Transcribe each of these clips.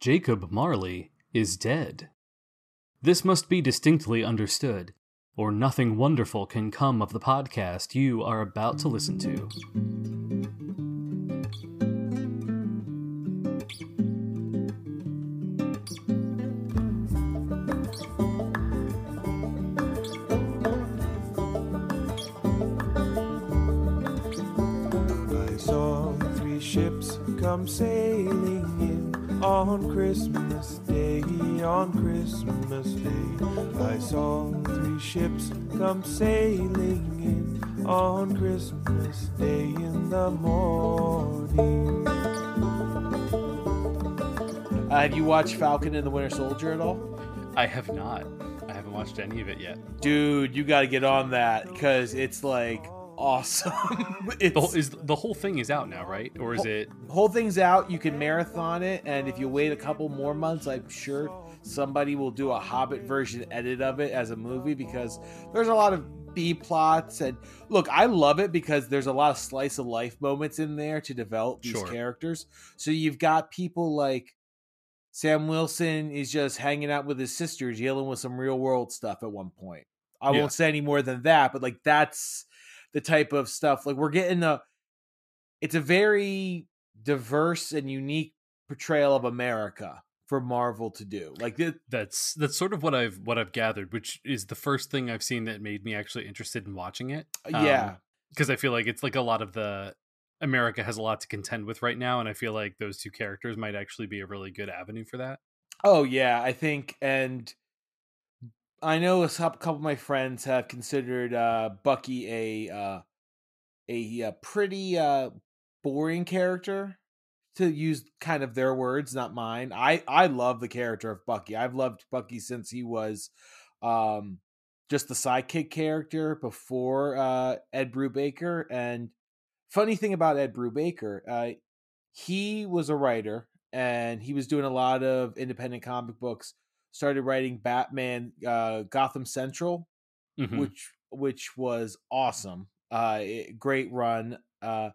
Jacob Marley is dead. This must be distinctly understood, or nothing wonderful can come of the podcast you are about to listen to. I saw three ships come sailing in on Christmas Day, on Christmas Day. I saw three ships come sailing in on Christmas Day in the morning. Uh, have you watched Falcon and the Winter Soldier at all? I have not. I haven't watched any of it yet. Dude, you got to get on that because it's like awesome. it's, The whole, is the whole thing is out now, right? Or is it? whole thing's out. You can marathon it, and if you wait a couple more months, I'm sure somebody will do a Hobbit version edit of it as a movie because there's a lot of B plots. And look, I love it because there's a lot of slice of life moments in there to develop these Sure. characters. So you've got people like Sam Wilson is just hanging out with his sister, dealing with some real world stuff at one point. I Yeah. won't say any more than that, but like that's the type of stuff. Like we're getting a it's a very diverse and unique portrayal of America for Marvel to do. Like That's that's sort of what I've what I've gathered, which is the first thing I've seen that made me actually interested in watching it. Uh, yeah. Um, because I feel like it's like a lot of the America has a lot to contend with right now, and I feel like those two characters might actually be a really good avenue for that. Oh yeah, I think and I know a couple of my friends have considered uh Bucky a uh a, uh pretty uh boring character to use kind of their words not mine. I I love the character of Bucky. I've loved Bucky since he was um just the sidekick character before uh Ed Brubaker and funny thing about Ed Brubaker, uh he was a writer and he was doing a lot of independent comic books started writing batman uh gotham central Mhm. which which was awesome uh it- great run uh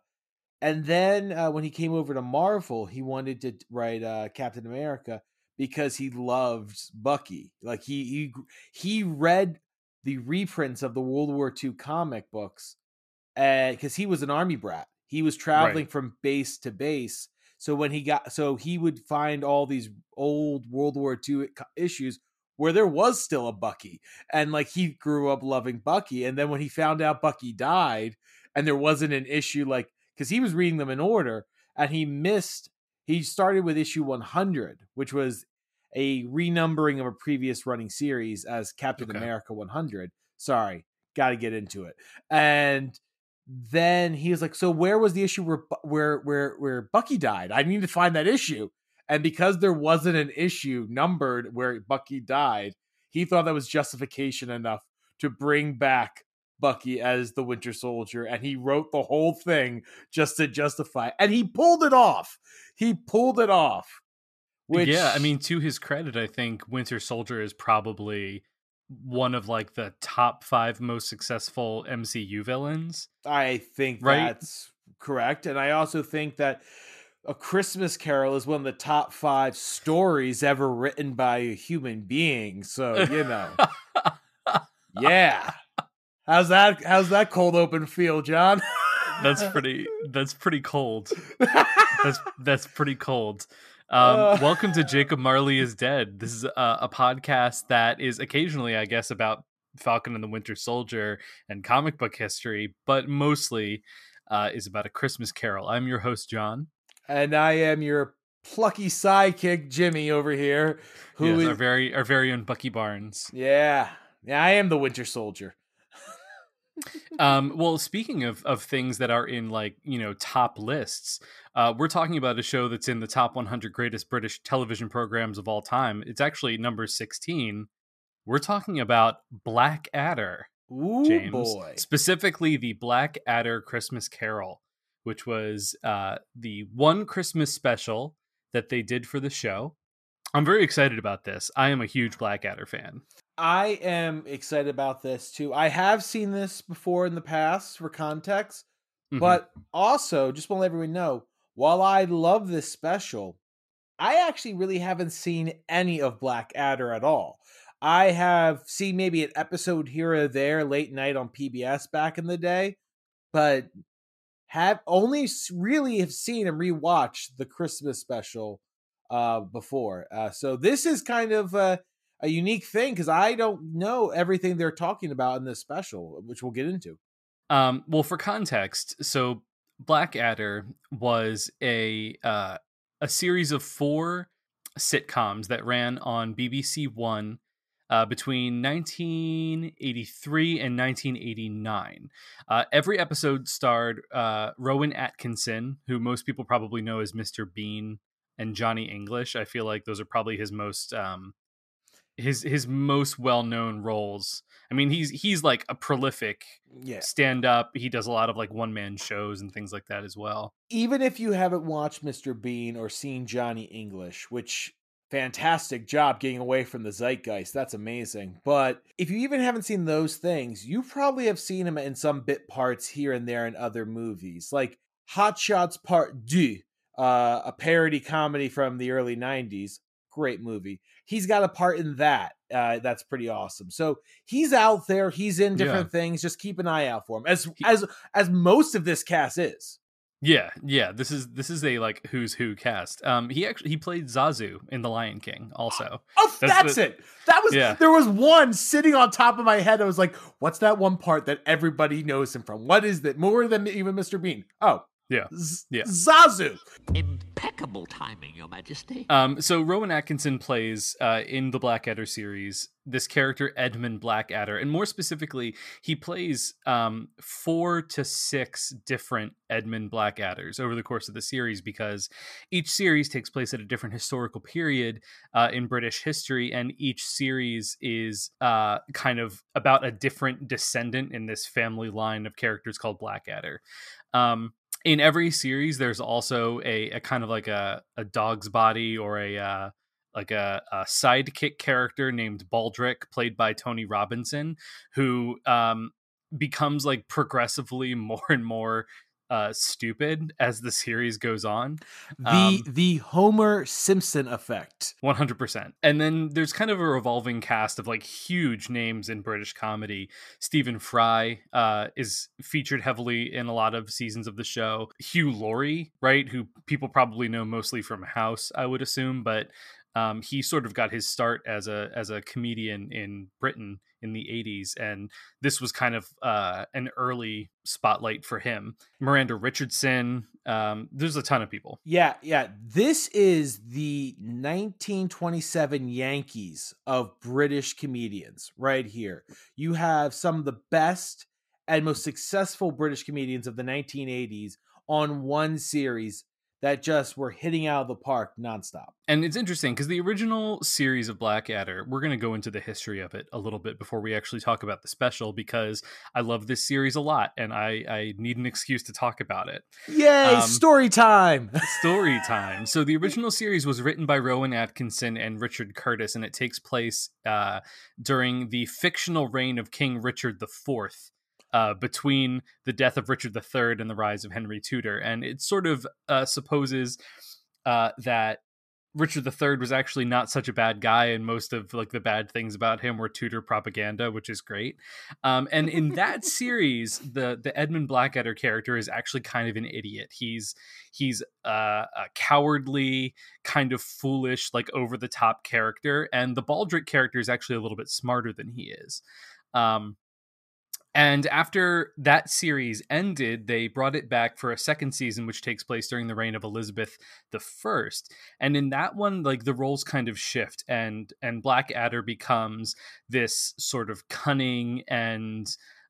and then uh, when he came over to marvel he wanted to write uh captain america because he loved bucky like he he he read the reprints of the world war ii comic books because he was an army brat he was traveling Right. from base to base so when he got so he would find all these old world war ii issues where there was still a bucky and like he grew up loving bucky and then when he found out bucky died and there wasn't an issue like because he was reading them in order and he missed he started with issue 100 which was a renumbering of a previous running series as captain Okay. america 100 sorry gotta get into it and then he was like so where was the issue where where where where bucky died? I need to find that issue. And because there wasn't an issue numbered where bucky died he thought that was justification enough to bring back bucky as the winter soldier and he wrote the whole thing just to justify and he pulled it off. He pulled it off which yeah, I mean, to his credit, I think Winter Soldier is probably one of like the top five most successful MCU villains. I think Right? that's correct. And I also think that A Christmas Carol is one of the top five stories ever written by a human being. So, you know. yeah. How's that how's that cold open feel, John? That's pretty. That's pretty cold. That's that's pretty cold. Um, Uh. welcome to Jacob Marley is dead. This is a, a podcast that is occasionally, I guess, about Falcon and the Winter Soldier and comic book history, but mostly uh, is about a Christmas Carol. I'm your host, John. and I am your plucky sidekick, Jimmy, over here. Who Yes, is our very our very own Bucky Barnes. Yeah. Yeah, I am the Winter Soldier. Um, well, speaking of of things that are in like you know top lists, uh, we're talking about a show that's in the top 100 greatest British television programs of all time. It's actually number 16. We're talking about Blackadder, Ooh James, boy. specifically the Black Adder Christmas Carol, which was uh, the one Christmas special that they did for the show. I'm very excited about this. I am a huge Blackadder fan. I am excited about this too. I have seen this before in the past for context, Mhm. but also just want to let everyone know while I love this special, I actually really haven't seen any of Blackadder at all. I have seen maybe an episode here or there late night on PBS back in the day, but have only really have seen and rewatched the Christmas special uh before. Uh so this is kind of uh a unique thing because I don't know everything they're talking about in this special, which we'll get into. Um, well, for context, so Blackadder was a uh, a series of four sitcoms that ran on BBC One uh, between 1983 and 1989. Uh, every episode starred uh, Rowan Atkinson, who most people probably know as Mr. Bean and Johnny English. I feel like those are probably his most um, his his most well known roles. I mean, he's he's like a prolific Yeah. stand up. He does a lot of like one man shows and things like that as well. Even if you haven't watched Mr. Bean or seen Johnny English, which fantastic job getting away from the zeitgeist. That's amazing. But if you even haven't seen those things, you probably have seen him in some bit parts here and there in other movies, like Hot Shots Part 2, uh, a parody comedy from the early 90s. Great movie. He's got a part in that. Uh, that's pretty awesome. So he's out there. He's in different things. Just keep an eye out for him, as He- as as most of this cast is. Yeah, yeah. This is this is a like who's who cast. Um, he actually he played Zazu in The Lion King also. Oh, That's that's, the- it. That was Yeah. there was one sitting on top of my head. I was like, "What's that one part that everybody knows him from? What is that? More than even Mr. Bean? Oh, Yeah. Z- Yeah. Zazu. Impeccable timing, Your Majesty. Um, so Rowan Atkinson plays uh, in the Blackadder series this character Edmund Blackadder, and more specifically, he plays um, four to six different Edmund Blackadders over the course of the series because each series takes place at a different historical period uh, in British history, and each series is uh, kind of about a different descendant in this family line of characters called Blackadder. Um, in every series there's also a, a kind of like a, a dog's body or a uh, like a, a sidekick character named Baldric, played by tony robinson who um, becomes like progressively more and more uh, stupid as the series goes on The Um, the Homer Simpson effect. 100%. And then there's kind of a revolving cast of like huge names in British comedy. Stephen Fry uh, is featured heavily in a lot of seasons of the show. Hugh Laurie, right, who people probably know mostly from House, I would assume, but um, he sort of got his start as a as a comedian in Britain in the 80s and this was kind of uh, an early spotlight for him miranda richardson um, there's a ton of people Yeah, yeah. This is the 1927 Yankees of British comedians right here. You have some of the best and most successful British comedians of the 1980s on one series that just were hitting out of the park nonstop. And it's interesting because the original series of Blackadder, we're going to go into the history of it a little bit before we actually talk about the special because I love this series a lot and I, I need an excuse to talk about it. Yay, Um, story time! Story time. So the original series was written by Rowan Atkinson and Richard Curtis, and it takes place uh, during the fictional reign of King Richard IV. Uh, between the death of Richard III and the rise of Henry Tudor, and it sort of uh, supposes uh, that Richard III was actually not such a bad guy, and most of like the bad things about him were Tudor propaganda, which is great. Um, and in that series, the the Edmund Blackadder character is actually kind of an idiot. He's he's uh, a cowardly, kind of foolish, like over the top character, and the Baldric character is actually a little bit smarter than he is. Um, and after that series ended, they brought it back for a second season, which takes place during the reign of Elizabeth the First. And in that one, like the roles kind of shift, and and Blackadder becomes this sort of cunning and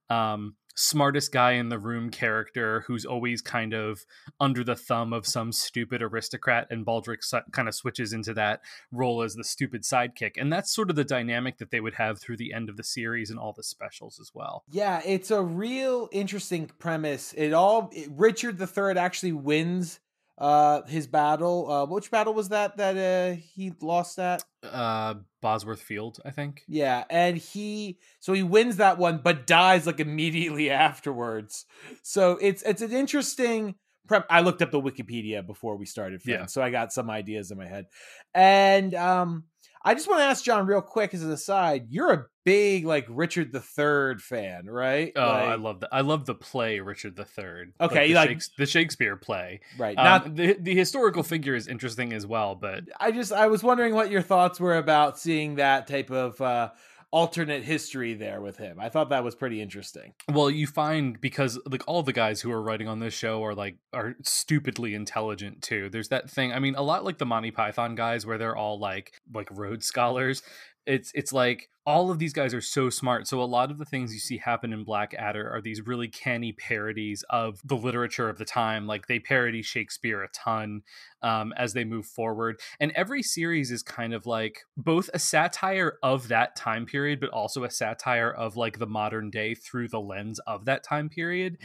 um, smartest guy in the room character who's always kind of under the thumb of some stupid aristocrat and Baldric su- kind of switches into that role as the stupid sidekick and that's sort of the dynamic that they would have through the end of the series and all the specials as well Yeah, it's a real interesting premise. It all it, Richard III actually wins uh his battle. Uh which battle was that that uh he lost at? uh Bosworth Field I think Yeah, and he so he wins that one but dies like immediately afterwards. So it's it's an interesting prep. I looked up the Wikipedia before we started, friends, Yeah. so I got some ideas in my head. And um I just want to ask John real quick as an aside, you're a big like Richard the Third fan, right? Oh, I love that. I love the play Richard III. Okay, the, you like- Shakes- the Shakespeare play. right. Um, Not the the historical figure is interesting as well, but I just I was wondering what your thoughts were about seeing that type of uh alternate history there with him. I thought that was pretty interesting. well, you find because like all the guys who are writing on this show are like are stupidly intelligent too. There's that thing. I mean, a lot like the Monty Python guys, where they're all like like Rhodes scholars. It's it's like all of these guys are so smart. So a lot of the things you see happen in Blackadder are these really canny parodies of the literature of the time. Like they parody Shakespeare a ton um, as they move forward. And every series is kind of like both a satire of that time period, but also a satire of like the modern day through the lens of that time period.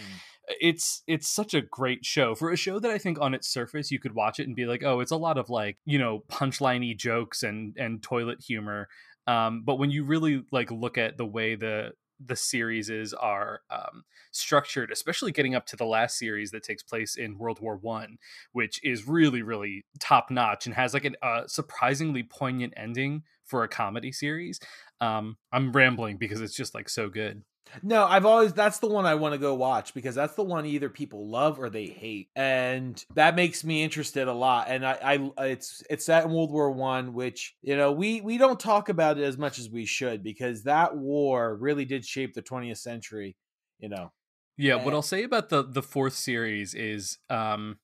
It's it's such a great show for a show that I think on its surface you could watch it and be like, oh, it's a lot of like you know punchliney jokes and and toilet humor. Um, but when you really like look at the way the the series is are um, structured, especially getting up to the last series that takes place in World War One, which is really really top notch and has like a uh, surprisingly poignant ending for a comedy series. Um, I'm rambling because it's just like so good. No, I've always that's the one I want to go watch because that's the one either people love or they hate, and that makes me interested a lot. And I, I it's it's set in World War One, which you know we we don't talk about it as much as we should because that war really did shape the 20th century. You know, Yeah, what Uh, I'll say about the the fourth series is um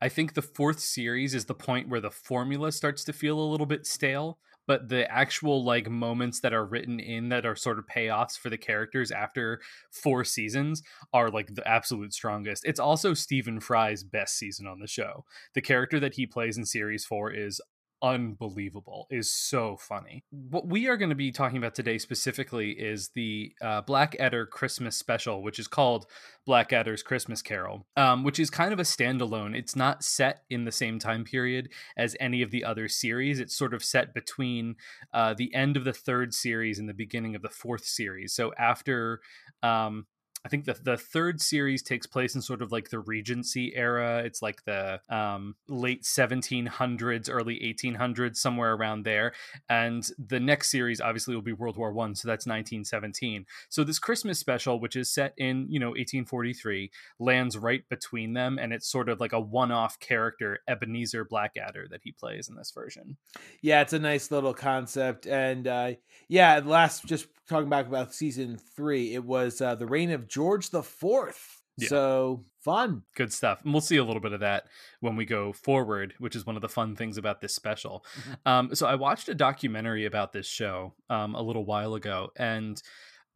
I think the fourth series is the point where the formula starts to feel a little bit stale, but the actual like moments that are written in that are sort of payoffs for the characters after four seasons are like the absolute strongest. It's also Stephen Fry's best season on the show. The character that he plays in series 4 is unbelievable is so funny. What we are going to be talking about today specifically is the uh, blackadder christmas special which is called blackadder's christmas carol um, which is kind of a standalone. It's not set in the same time period as any of the other series. It's sort of set between uh, the end of the third series and the beginning of the fourth series. So after um, I think the the third series takes place in sort of like the Regency era. It's like the um, late 1700s, early 1800s, somewhere around there. And the next series obviously will be World War One, so that's 1917. So this Christmas special, which is set in you know 1843, lands right between them, and it's sort of like a one-off character, Ebenezer Blackadder, that he plays in this version. yeah, it's a nice little concept, and uh, yeah, last just talking back about season three, it was uh, the reign of George the Fourth. Yeah. So fun. good stuff. And we'll see a little bit of that when we go forward, which is one of the fun things about this special. Um, so I watched a documentary about this show um, a little while ago, and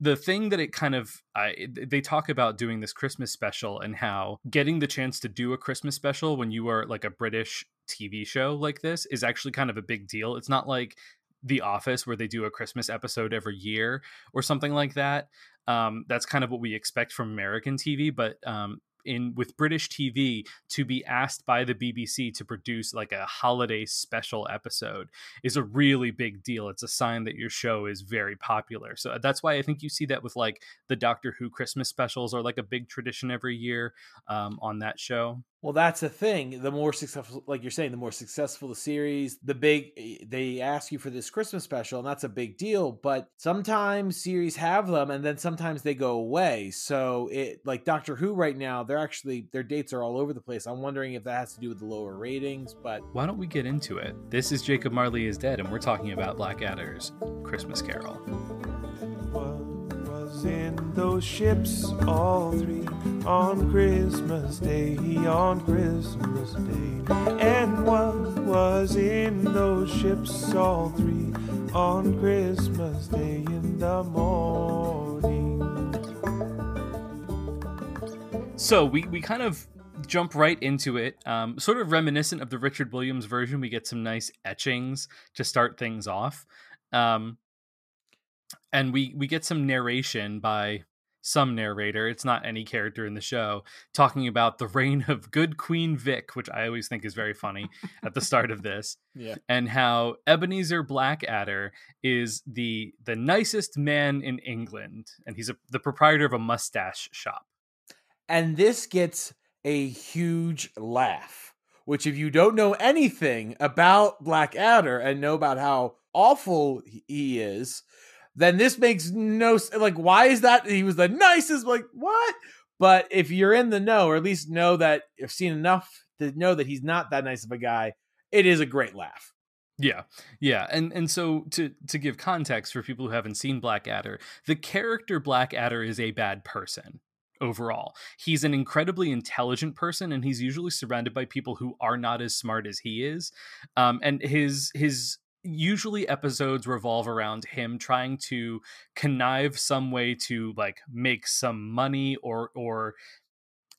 the thing that it kind of I, they talk about doing this Christmas special and how getting the chance to do a Christmas special when you are like a British TV show like this is actually kind of a big deal. It's not like The Office where they do a Christmas episode every year or something like that. Um, that's kind of what we expect from American TV, but um, in with British TV to be asked by the BBC to produce like a holiday special episode is a really big deal. It's a sign that your show is very popular. So that's why I think you see that with like the Doctor Who Christmas specials are like a big tradition every year um, on that show. Well, that's the thing. The more successful, like you're saying, the more successful the series, the big they ask you for this Christmas special, and that's a big deal. But sometimes series have them, and then sometimes they go away. So it, like Doctor Who, right now, they're actually their dates are all over the place. I'm wondering if that has to do with the lower ratings. But Why don't we get into it? This is Jacob Marley is Dead, and we're talking about Blackadder's Christmas Carol. In those ships, all three, on Christmas Day, on Christmas Day? And what was in those ships, all three, on Christmas Day in the morning? So we we kind of jump right into it. Um, sort of reminiscent of the Richard Williams version. We get some nice etchings to start things off. Um, and we we get some narration by some narrator it's not any character in the show talking about the reign of good queen vic which i always think is very funny at the start of this Yeah. and how ebenezer blackadder is the the nicest man in england and he's a, the proprietor of a mustache shop and this gets a huge laugh. Which, if you don't know anything about Blackadder and know about how awful he- he is, then this makes no like. Why is that? He was the nicest. Like what? But if you're in the know, or at least know that you've seen enough to know that he's not that nice of a guy, it is a great laugh. Yeah, yeah, and and so to to give context for people who haven't seen Blackadder, the character Blackadder is a bad person overall. He's an incredibly intelligent person, and he's usually surrounded by people who are not as smart as he is. Um, and his his usually episodes revolve around him trying to connive some way to like make some money or or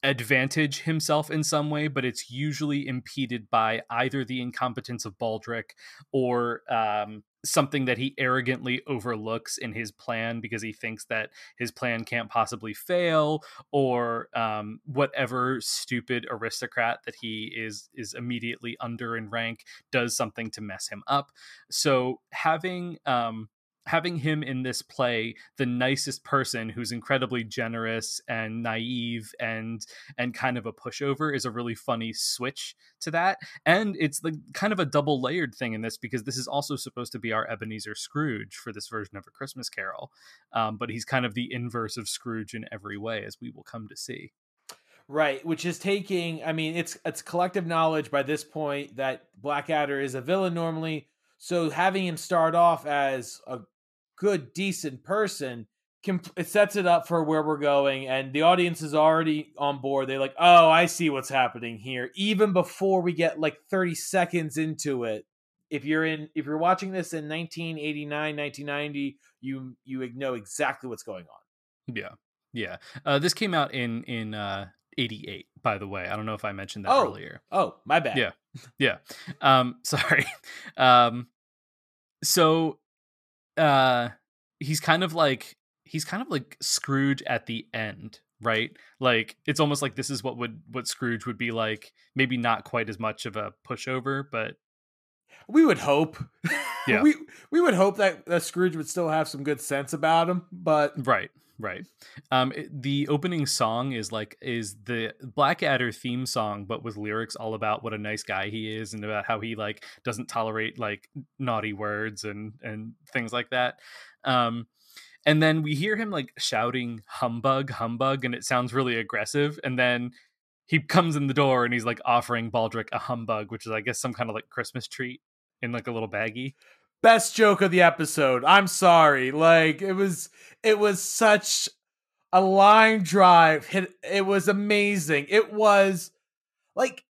advantage himself in some way, but it's usually impeded by either the incompetence of Baldric or um, something that he arrogantly overlooks in his plan because he thinks that his plan can't possibly fail, or um, whatever stupid aristocrat that he is is immediately under in rank does something to mess him up. So having um, having him in this play the nicest person who's incredibly generous and naive and and kind of a pushover is a really funny switch to that and it's the kind of a double layered thing in this because this is also supposed to be our ebenezer scrooge for this version of a christmas carol um, but he's kind of the inverse of scrooge in every way as we will come to see Right, which is taking I mean it's it's collective knowledge by this point that Blackadder is a villain normally. So having him start off as a good decent person can it sets it up for where we're going and the audience is already on board. They're like, "Oh, I see what's happening here." Even before we get like 30 seconds into it. If you're in if you're watching this in 1989, 1990, you you know exactly what's going on. yeah yeah uh, this came out in in uh 88 by the way i don't know if i mentioned that Oh. earlier Oh, my bad. Yeah. yeah um sorry um so uh he's kind of like he's kind of like scrooge at the end right like it's almost like this is what would what scrooge would be like maybe not quite as much of a pushover but We would hope. Yeah. we we would hope that, that Scrooge would still have some good sense about him, but right right. Um it- the opening song is like is the blackadder theme song but with lyrics all about what a nice guy he is and about how he like doesn't tolerate like naughty words and and things like that. Um and then we hear him like shouting humbug humbug and it sounds really aggressive and then he comes in the door and he's like offering baldric a humbug which is i guess some kind of like christmas treat in like a little baggie best joke of the episode. I'm sorry. Like it was it was such a line drive hit it was amazing. It was like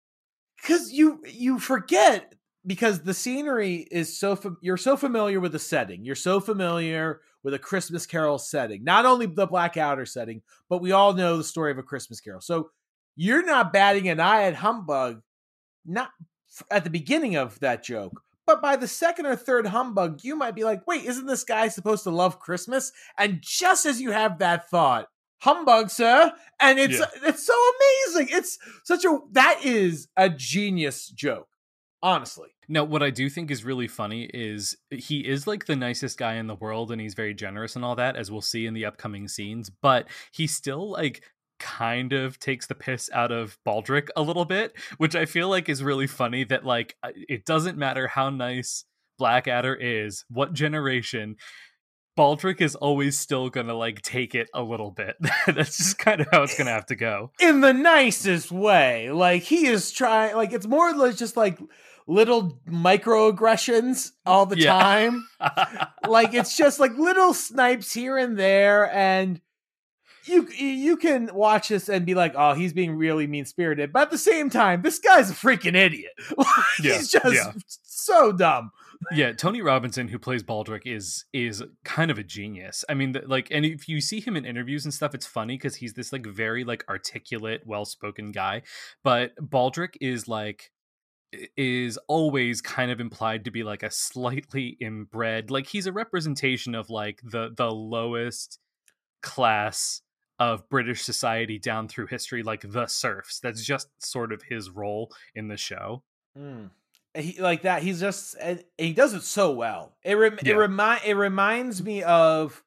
cuz you you forget because the scenery is so you're so familiar with the setting. You're so familiar with a Christmas Carol setting. Not only the Blackadder setting, but we all know the story of a Christmas Carol. So you're not batting an eye at humbug not at the beginning of that joke. But by the second or third humbug, you might be like, wait, isn't this guy supposed to love Christmas? And just as you have that thought, humbug, sir, and it's Yeah. it's so amazing. It's such a that is a genius joke, honestly. Now, what I do think is really funny is he is like the nicest guy in the world and he's very generous and all that, as we'll see in the upcoming scenes, but he still like kind of takes the piss out of Baldric a little bit, which I feel like is really funny that like it doesn't matter how nice Blackadder is, what generation, Baldric is always still gonna like take it a little bit. That's just kind of how it's gonna have to go. In the nicest way. Like he is trying like it's more like just like little microaggressions all the Yeah. time. like it's just like little snipes here and there and you you can watch this and be like oh he's being really mean spirited but at the same time this guy's a freaking idiot Yeah, he's just yeah. so dumb yeah, Tony Robinson, who plays Baldric, is is kind of a genius. I mean, the, like, and if you see him in interviews and stuff, it's funny because he's this like very like articulate, well spoken guy. But Baldric is like is always kind of implied to be like a slightly inbred like he's a representation of like the the lowest class of british society down through history like the serfs that's just sort of his role in the show Mm. He like that. He's just and he does it so well. It rem- Yeah. it remind it reminds me of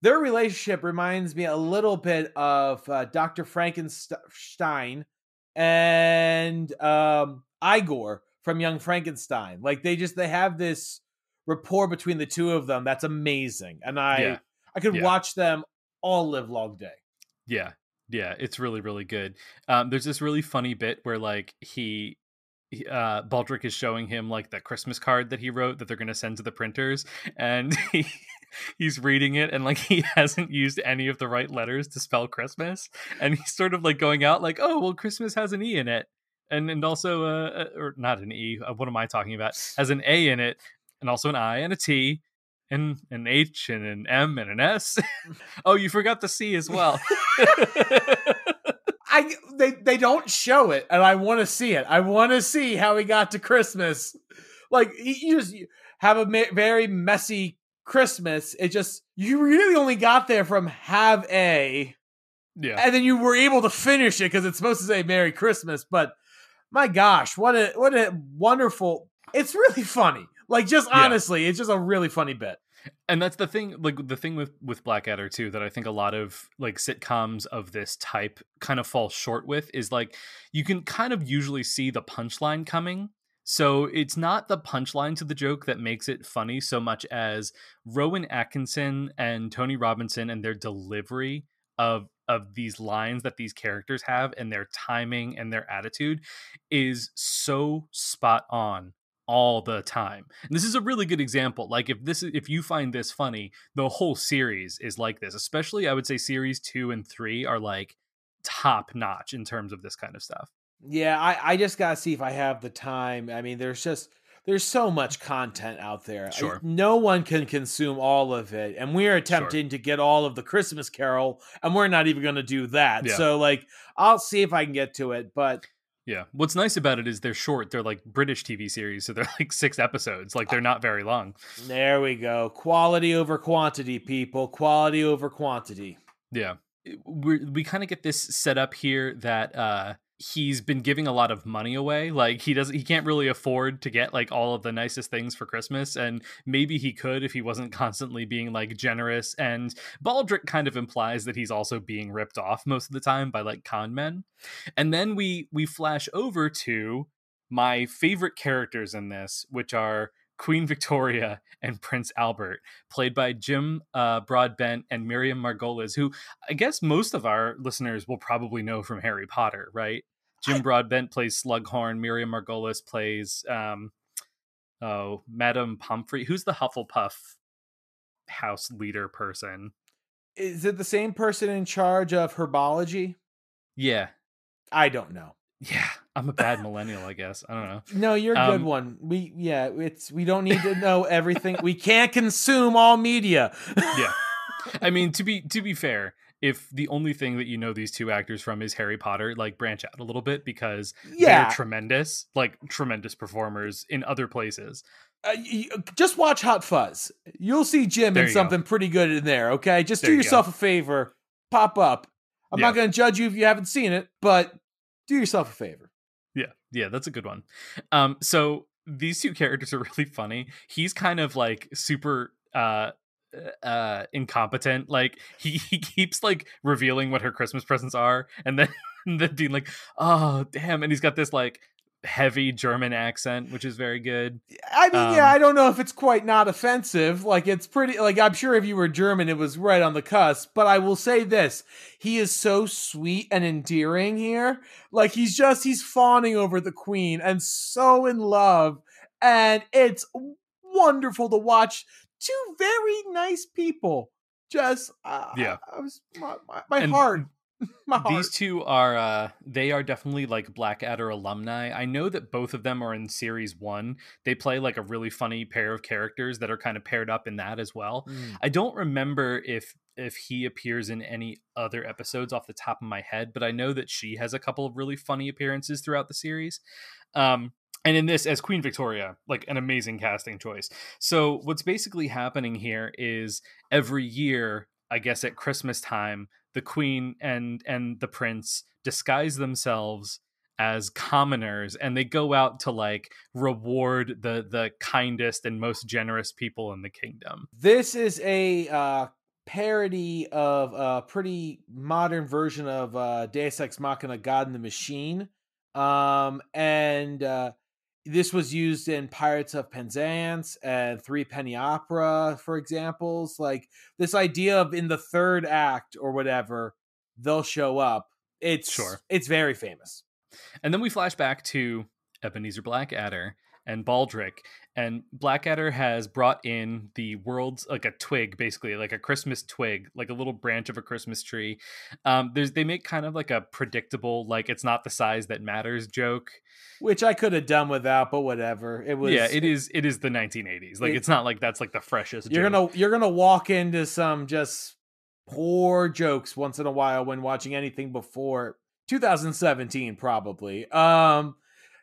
their relationship. Reminds me a little bit of uh, Doctor Frankenstein and um, Igor from Young Frankenstein. Like they just they have this rapport between the two of them that's amazing, and I Yeah. I could Yeah. watch them all live long day. Yeah, yeah, it's really really good. Um, there's this really funny bit where like he, uh, Baldric is showing him like the Christmas card that he wrote that they're going to send to the printers, and he he's reading it and like he hasn't used any of the right letters to spell Christmas, and he's sort of like going out like, oh well, Christmas has an e in it, and and also uh, uh, or not an e. Uh, what am I talking about? Has an a in it, and also an i and a t. And an H and an M and an S. oh, you forgot the C as well. I they they don't show it, and I want to see it. I want to see how he got to Christmas. Like he- you just have a ma- very messy Christmas. It just you really only got there from have a, yeah. and then you were able to finish it because it's supposed to say Merry Christmas. But my gosh, what a what a wonderful! It's really funny. Like just Yeah. honestly, it's just a really funny bit. and that's the thing like the thing with with blackadder too that i think a lot of like sitcoms of this type kind of fall short with is like you can kind of usually see the punchline coming so it's not the punchline to the joke that makes it funny so much as rowan atkinson and tony robinson and their delivery of of these lines that these characters have and their timing and their attitude is so spot on all the time. And this is a really good example. Like if this if you find this funny, the whole series is like this. Especially I would say series 2 and 3 are like top notch in terms of this kind of stuff. Yeah, I, I just gotta see if I have the time. I mean, there's just there's so much content out there. Sure. no one can consume all of it, and we're attempting to get all of the Christmas Carol, and we're not even gonna do that. Yeah. So, like, I'll see if I can get to it, but Yeah. What's nice about it is they're short. They're like British TV series, so they're like 6 episodes. Like they're not very long. there we go. Quality over quantity, people. Quality over quantity. Yeah. We we kind of get this set up here that uh he's been giving a lot of money away. Like he doesn't he can't really afford to get like all of the nicest things for Christmas and maybe he could if he wasn't constantly being like generous and Baldric kind of implies that he's also being ripped off most of the time by like con men. And then we we flash over to my favorite characters in this, which are Queen Victoria and Prince Albert, played by Jim uh, Broadbent and Miriam Margolyes, who I guess most of our listeners will probably know from Harry Potter, right? Jim Broadbent plays Slughorn. Miriam Margolyes plays um, oh Madame Pomfrey. Who's the Hufflepuff house leader person? Is it the same person in charge of herbology? Yeah, I don't know. yeah. I'm a bad millennial, I guess. I don't know. No, you're a good Um, one. We yeah, it's we don't need to know everything. we can't consume all media. Yeah. I mean, to be to be fair, if the only thing that you know these two actors from is Harry Potter, like branch out a little bit because Yeah. they're tremendous, like tremendous performers in other places. Uh, y- y- just watch Hot Fuzz. You'll see Jim There in you go. something pretty good in there. Okay, just There do you yourself a favor. Pop up. I'm Yeah. not going to judge you if you haven't seen it, but do yourself a favor. Yeah, yeah, that's a good one. Um, so these two characters are really funny. He's kind of like super uh uh incompetent. Like he, he keeps like revealing what her Christmas presents are and then then being like, oh damn, and he's got this like heavy German accent, which is very good. I mean, yeah, Um, I don't know if it's quite not offensive. Like it's pretty. Like I'm sure if you were German, it was right on the cusp. But I will say this: he is so sweet and endearing here. Like he's just he's fawning over the queen and so in love, and it's wonderful to watch two very nice people. Just uh, Yeah. I was my, my, my heart My heart. These two are uh they are definitely like Blackadder alumni. I know that both of them are in series 1. They play like a really funny pair of characters that are kind of paired up in that as well. Mm. I don't remember if if he appears in any other episodes off the top of my head, but I know that she has a couple of really funny appearances throughout the series. Um and in this as Queen Victoria, like an amazing casting choice. So what's basically happening here is every year, I guess at Christmas time, the queen and and the prince disguise themselves as commoners and they go out to like reward the the kindest and most generous people in the kingdom. This is a uh, parody of a pretty modern version of uh, Deus Ex Machina: God in the Machine, um, and uh, this was used in Pirates of Penzance and Three Penny Opera, for examples. Like this idea of in the third act or whatever, they'll show up. It's Sure. It's very famous. And then we flash back to Ebenezer Blackadder and Baldric. And Blackadder has brought in the world's like a twig, basically, like a Christmas twig, like a little branch of a Christmas tree. Um, there's they make kind of like a predictable, like it's not the size that matters joke. Which I could have done without, but whatever. It was yeah, it is it is the 1980s. Like it- it's not like that's like the freshest. You're joke. gonna you're gonna walk into some just poor jokes once in a while when watching anything before 2017 probably. Um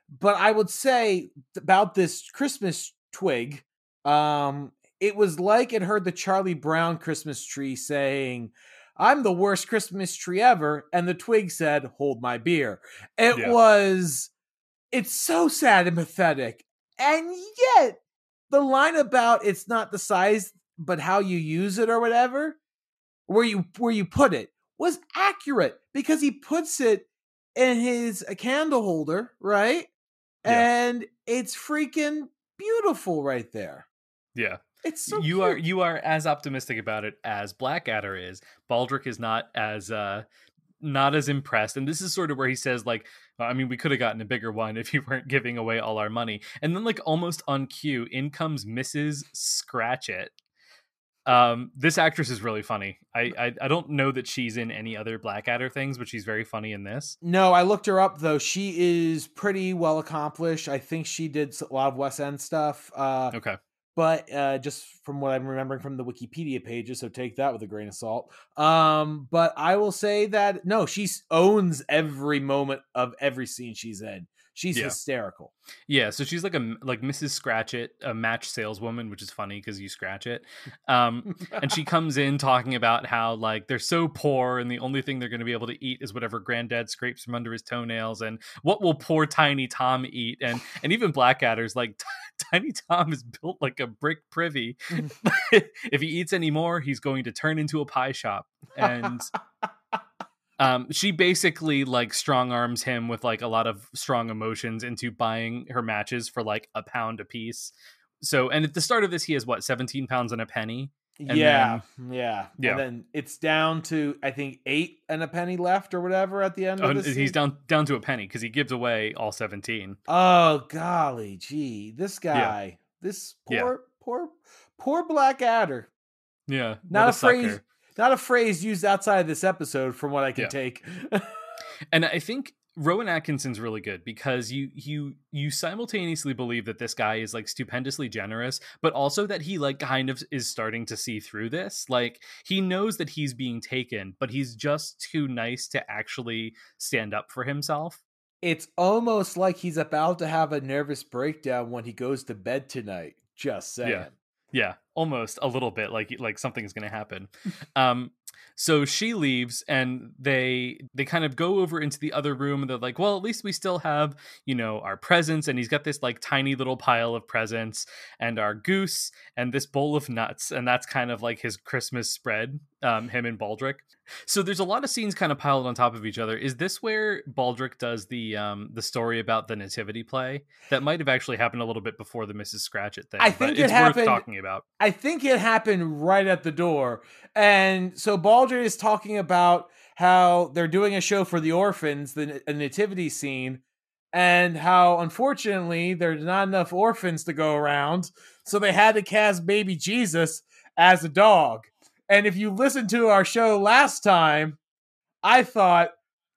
but I would say about this Christmas twig, um it was like it heard the Charlie Brown Christmas tree saying, "I'm the worst Christmas tree ever," and the twig said, "Hold my beer." It Yeah. was it's so sad and pathetic. And yet the line about it's not the size but how you use it or whatever where you where you put it was accurate because he puts it in his a candle holder right Yeah. and it's freaking beautiful right there yeah. it's so you are you are as optimistic about it as Blackadder is. Baldric is not as uh not as impressed. And this is sort of where he says, like, I mean, we could have gotten a bigger one if you weren't giving away all our money. And then, like, almost on cue, in comes Mrs. Scratchit. Um, this actress is really funny. I, I I don't know that she's in any other Blackadder things, but she's very funny in this. no i looked her up though she is pretty well accomplished i think she did a lot of west end stuff uh Okay. but uh, just from what I'm remembering from the Wikipedia pages, so take that with a grain of salt. Um, but I will say that no, she owns every moment of every scene she's in. She's Yeah. hysterical. Yeah, so she's like a like Mrs. Scratchit, a match saleswoman, which is funny because you scratch it. Um, and she comes in talking about how like they're so poor and the only thing they're going to be able to eat is whatever granddad scrapes from under his toenails and what will poor tiny tom eat and and even blackadder's like tiny tom is built like a brick privy if he eats any more he's going to turn into a pie shop and um she basically like strong arms him with like a lot of strong emotions into buying her matches for like a pound a piece so and at the start of this he has what 17 pounds and a penny And yeah, yeah, Yeah. And then it's down to I think eight and a penny left or whatever at the end. Oh, of this he's scene. down down to a penny because he gives away all 17 Oh golly, gee, this guy, this Yeah. poor, poor, poor Blackadder. yeah Not what a, phrase, sucker. Not a phrase used outside of this episode, from what I can Yeah. take. and i think rowan atkinson's really good because you you you simultaneously believe that this guy is like stupendously generous but also that he like kind of is starting to see through this like he knows that he's being taken but he's just too nice to actually stand up for himself it's almost like he's about to have a nervous breakdown when he goes to bed tonight. Just saying. Yeah. Yeah almost a little bit like like something's gonna happen. Um so she leaves and they they kind of go over into the other room and they're like well at least we still have you know our presents and he's got this like tiny little pile of presents and our goose and this bowl of nuts and that's kind of like his christmas spread um him and baldric so there's a lot of scenes kind of piled on top of each other. Is this where baldric does the um the story about the nativity play? That might have actually happened a little bit before the mrs scratchit thing I but think it it's happened- worth talking about. I think it happened right at the door. And so Baldric is talking about how they're doing a show for the orphans, the a nativity scene, and how unfortunately there's not enough orphans to go around. So they had to cast baby Jesus as a dog. And if you listened to our show last time, I thought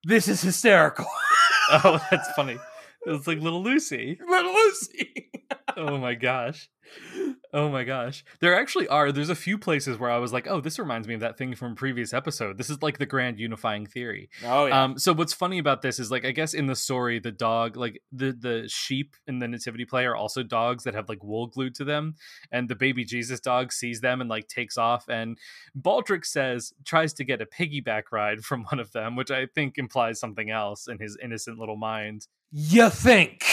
this is hysterical. Oh, that's funny. It's like little Lucy. Little Lucy. Oh my gosh. Oh my gosh. There actually are. There's a few places where I was like, oh, this reminds me of that thing from a previous episode. This is like the grand unifying theory. Oh yeah. Um, so what's funny about this is like I guess in the story, the dog, like the the sheep in the nativity play are also dogs that have like wool glued to them, and the baby Jesus dog sees them and like takes off. And Baldric says tries to get a piggyback ride from one of them, which I think implies something else in his innocent little mind. you think?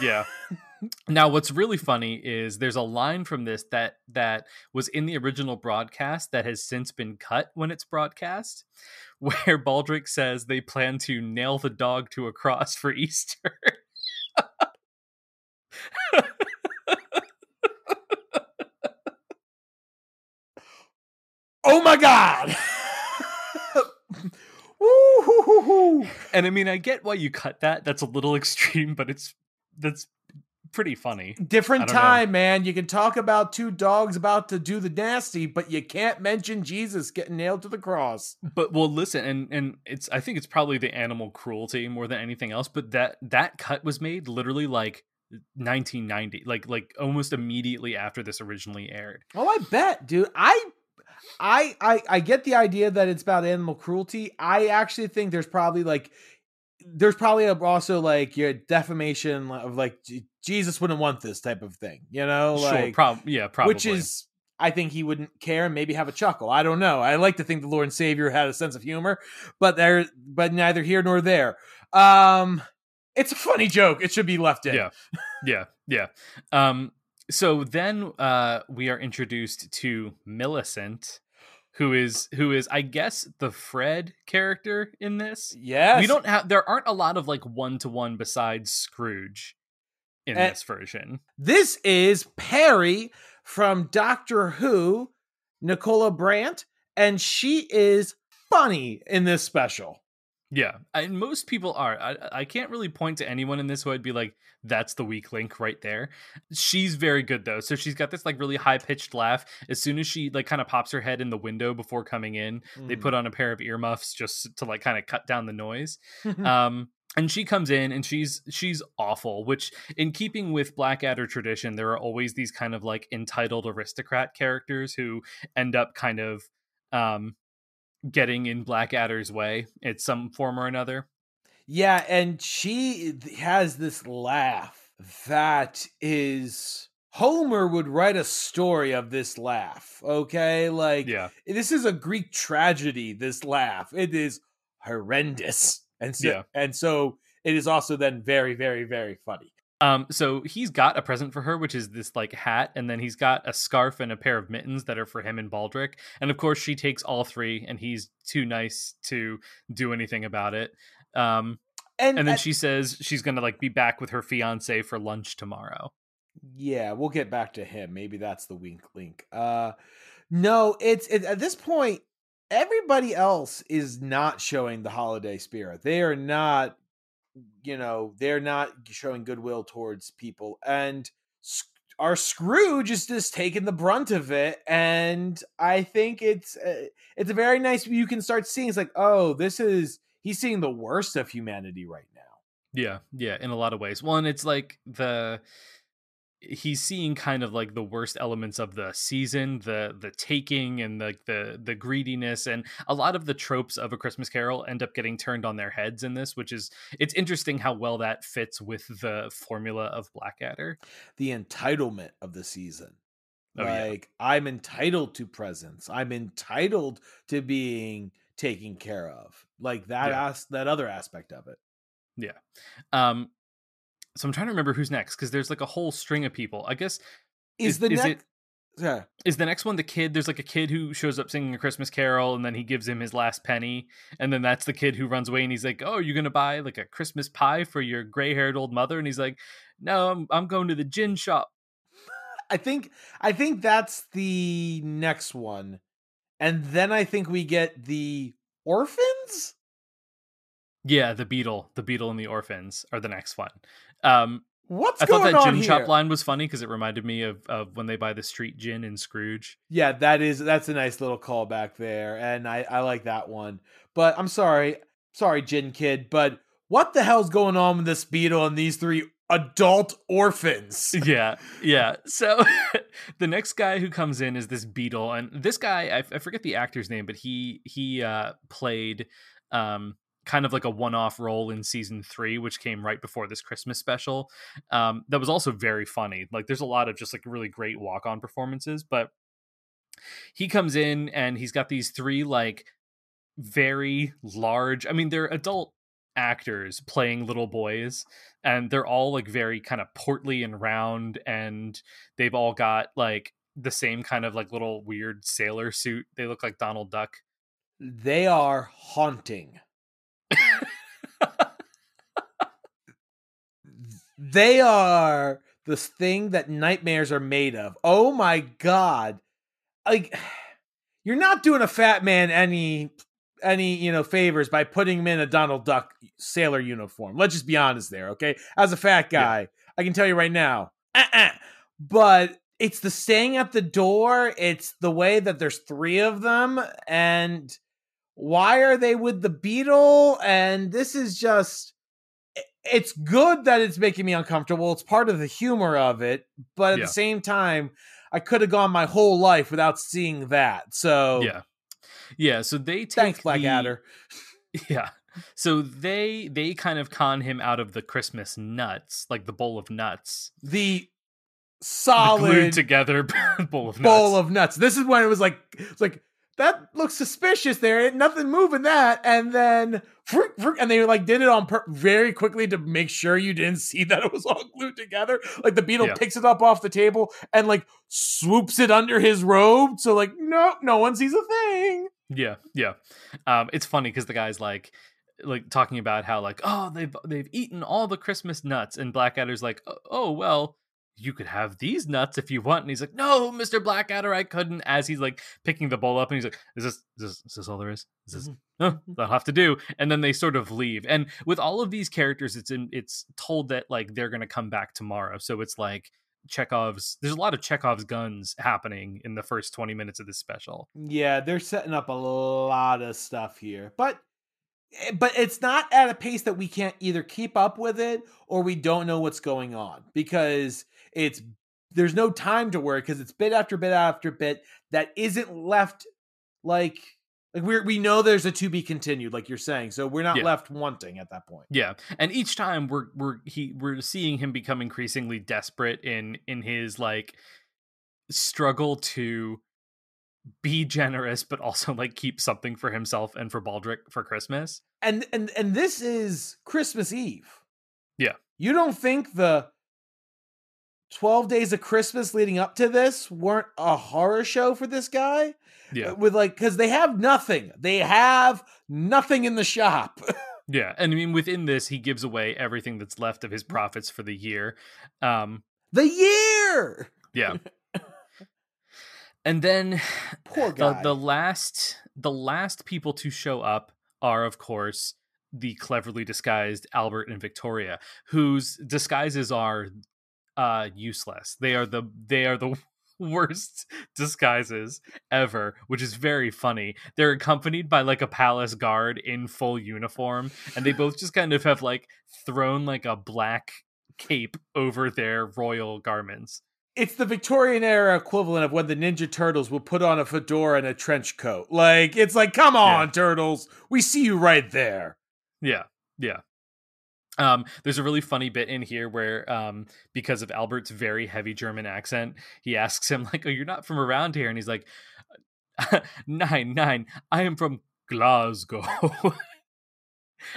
Yeah. Now, what's really funny is there's a line from this that that was in the original broadcast that has since been cut when it's broadcast, where Baldric says they plan to nail the dog to a cross for Easter. Oh my god. And I mean, I get why you cut that. That's a little extreme, but it's that's pretty funny. Different don't know. time, man. You can talk about two dogs about to do the nasty, but you can't mention Jesus getting nailed to the cross. But well, listen, and and it's I think it's probably the animal cruelty more than anything else. But that that cut was made literally like 1990, like like almost immediately after this originally aired. Oh, I bet, dude. I I I I get the idea that it's about animal cruelty. I actually think there's probably like there's probably a- also like your defamation of like Jesus wouldn't want this type of thing, you know, sure, like prob- yeah, probably. which is I think he wouldn't care and maybe have a chuckle. I don't know. I like to think the Lord and Savior had a sense of humor, but there but neither here nor there. Um it's a funny joke. It should be left in. Yeah. yeah, yeah. Um, so then uh, we are introduced to Millicent, who is who is I guess the Fred character in this. Yes. We don't have there aren't a lot of like one to one besides Scrooge in And- this version. This is Peri from Doctor Who, Nicola Bryant, and she is funny in this special. Yeah, and most people are. I, I can't really point to anyone in this who I'd be like, "That's the weak link right there." She's very good though. So she's got this like really high pitched laugh. As soon as she like kind of pops her head in the window before coming in, they Mm. put on a pair of earmuffs just to like kind of cut down the noise. um, and she comes in and she's she's awful. Which, in keeping with Blackadder tradition, there are always these kind of like entitled aristocrat characters who end up kind of um getting in Blackadder's way at some form or another. Yeah, and she has this laugh that is Homer would write a story of this laugh. Okay, like Yeah. this is a Greek tragedy. This laugh, it is horrendous, and so Yeah. and so it is also then very, very, very funny. Um, so he's got a present for her, which is this like hat, and then he's got a scarf and a pair of mittens that are for him and Baldric. And of course, she takes all three, and he's too nice to do anything about it. Um, And, and then uh, she says she's gonna like be back with her fiance for lunch tomorrow. Yeah, we'll get back to him. Maybe that's the wink link. Uh no, it's it, at this point everybody else is not showing the holiday spirit. They are not you know, they're not showing goodwill towards people and our Scrooge is just taking the brunt of it and I think it's uh, it's a very nice you can start seeing it's like, "Oh, this is he's seeing the worst of humanity right now." Yeah, yeah, in a lot of ways. One, it's like the he's seeing kind of like the worst elements of the season, the the taking and the the the greediness and a lot of the tropes of a Christmas Carol end up getting turned on their heads in this, which is it's interesting how well that fits with the formula of Blackadder. the entitlement of the season. Oh, yeah. like I'm entitled to presents. I'm entitled to being taken care of. Like that Yeah. as- that other aspect of it. Yeah. Um so I'm trying to remember who's next because there's like a whole string of people. I guess Is, Is- the is next yeah. is the next one the kid there's like a kid who shows up singing a christmas carol and then he gives him his last penny and then that's the kid who runs away and he's like oh are you're gonna buy like a christmas pie for your gray-haired old mother and he's like no i'm, I'm going to the gin shop I think I think that's the next one. And then I think we get the orphans? yeah the beadle the beadle and the orphans are the next one um What's I thought that gin shop line was funny because it reminded me of, of when they buy the street gin in Scrooge. Yeah, that is that's a nice little callback there, and I I like that one. But I'm sorry, sorry, Gin Kid, but what the hell's going on with this beadle and these three adult orphans? yeah yeah so the next guy who comes in is this beadle and this guy I, I forget the actor's name but he he uh played um kind of like a one-off role in season three which came right before this christmas special um that was also very funny. Like there's a lot of just like really great walk-on performances but he comes in and he's got these three like very large i mean they're adult actors playing little boys and they're all like very kind of portly and round and they've all got like the same kind of like little weird sailor suit. They look like donald duck. They are haunting. They are the thing that nightmares are made of. Oh my god. Like you're not doing a fat man any any, you know, favors by putting him in a Donald Duck sailor uniform. Let's just be honest there, okay? As a fat guy, I can tell you right now. Uh-uh. But it's the staying at the door, it's the way that there's 3 of them and why are they with the beadle and this is just it's good that it's making me uncomfortable. It's part of the humor of it but at Yeah. the same time i could have gone my whole life without seeing that so yeah. Yeah so they take thanks the- blackadder. Yeah. So they they kind of con him out of the christmas nuts like the bowl of nuts. The the solid glued together bowl of nuts. bowl of nuts. This is when it was like it's like that looks suspicious there. Nothing moving that. And then and they like did it on pur- very quickly to make sure you didn't see that it was all glued together. Like the beadle Yeah. picks it up off the table and like swoops it under his robe. So like no no one sees a thing. Yeah, yeah. Um, it's funny because the guy's like, like talking about how like, oh, they've they've eaten all the Christmas nuts, and Blackadder's like, "Oh, oh well, you could have these nuts if you want, and he's like, no, Mister Blackadder, I couldn't. As he's like picking the bowl up, and he's like, is this is this, is this all there is? Is this? Huh, that'll have to do. And then they sort of leave. And with all of these characters, it's in it's told that like they're gonna come back tomorrow. So it's like Chekhov's. There's a lot of Chekhov's guns happening in the first twenty minutes of this special. yeah they're setting up a lot of stuff here but eh, but it's not at a pace that we can't either keep up with it or we don't know what's going on because it's there's no time to worry because it's bit after bit after bit that isn't left like like we we know there's a to be continued like you're saying so we're not Yeah. left wanting at that point Yeah, and each time we're we're he we're seeing him become increasingly desperate in in his like struggle to be generous, but also like keep something for himself and for Baldric for Christmas. and and and this is christmas eve Yeah. you don't think the 12 days of christmas leading up to this weren't a horror show for this guy Yeah, with like because they have nothing. They have nothing in the shop. Yeah, and I mean within this, he gives away everything that's left of his profits for the year. Um, the year! Yeah, and then poor the, guy. the last the last people to show up are of course the cleverly disguised Albert and Victoria whose disguises are uh useless. They are the they are the worst disguises ever which is very funny. They're accompanied by like a palace guard in full uniform and they both just kind of have like thrown like a black cape over their royal garments. It's the victorian era equivalent of when the ninja turtles would put on a fedora and a trench coat. Like it's like come on turtles we see you right there. Yeah, yeah. Um, there's a really funny bit in here where, um, because of Albert's very heavy German accent, he asks him like, "Oh, you're not from around here," and he's like, "Nine, nine. I am from Glasgow."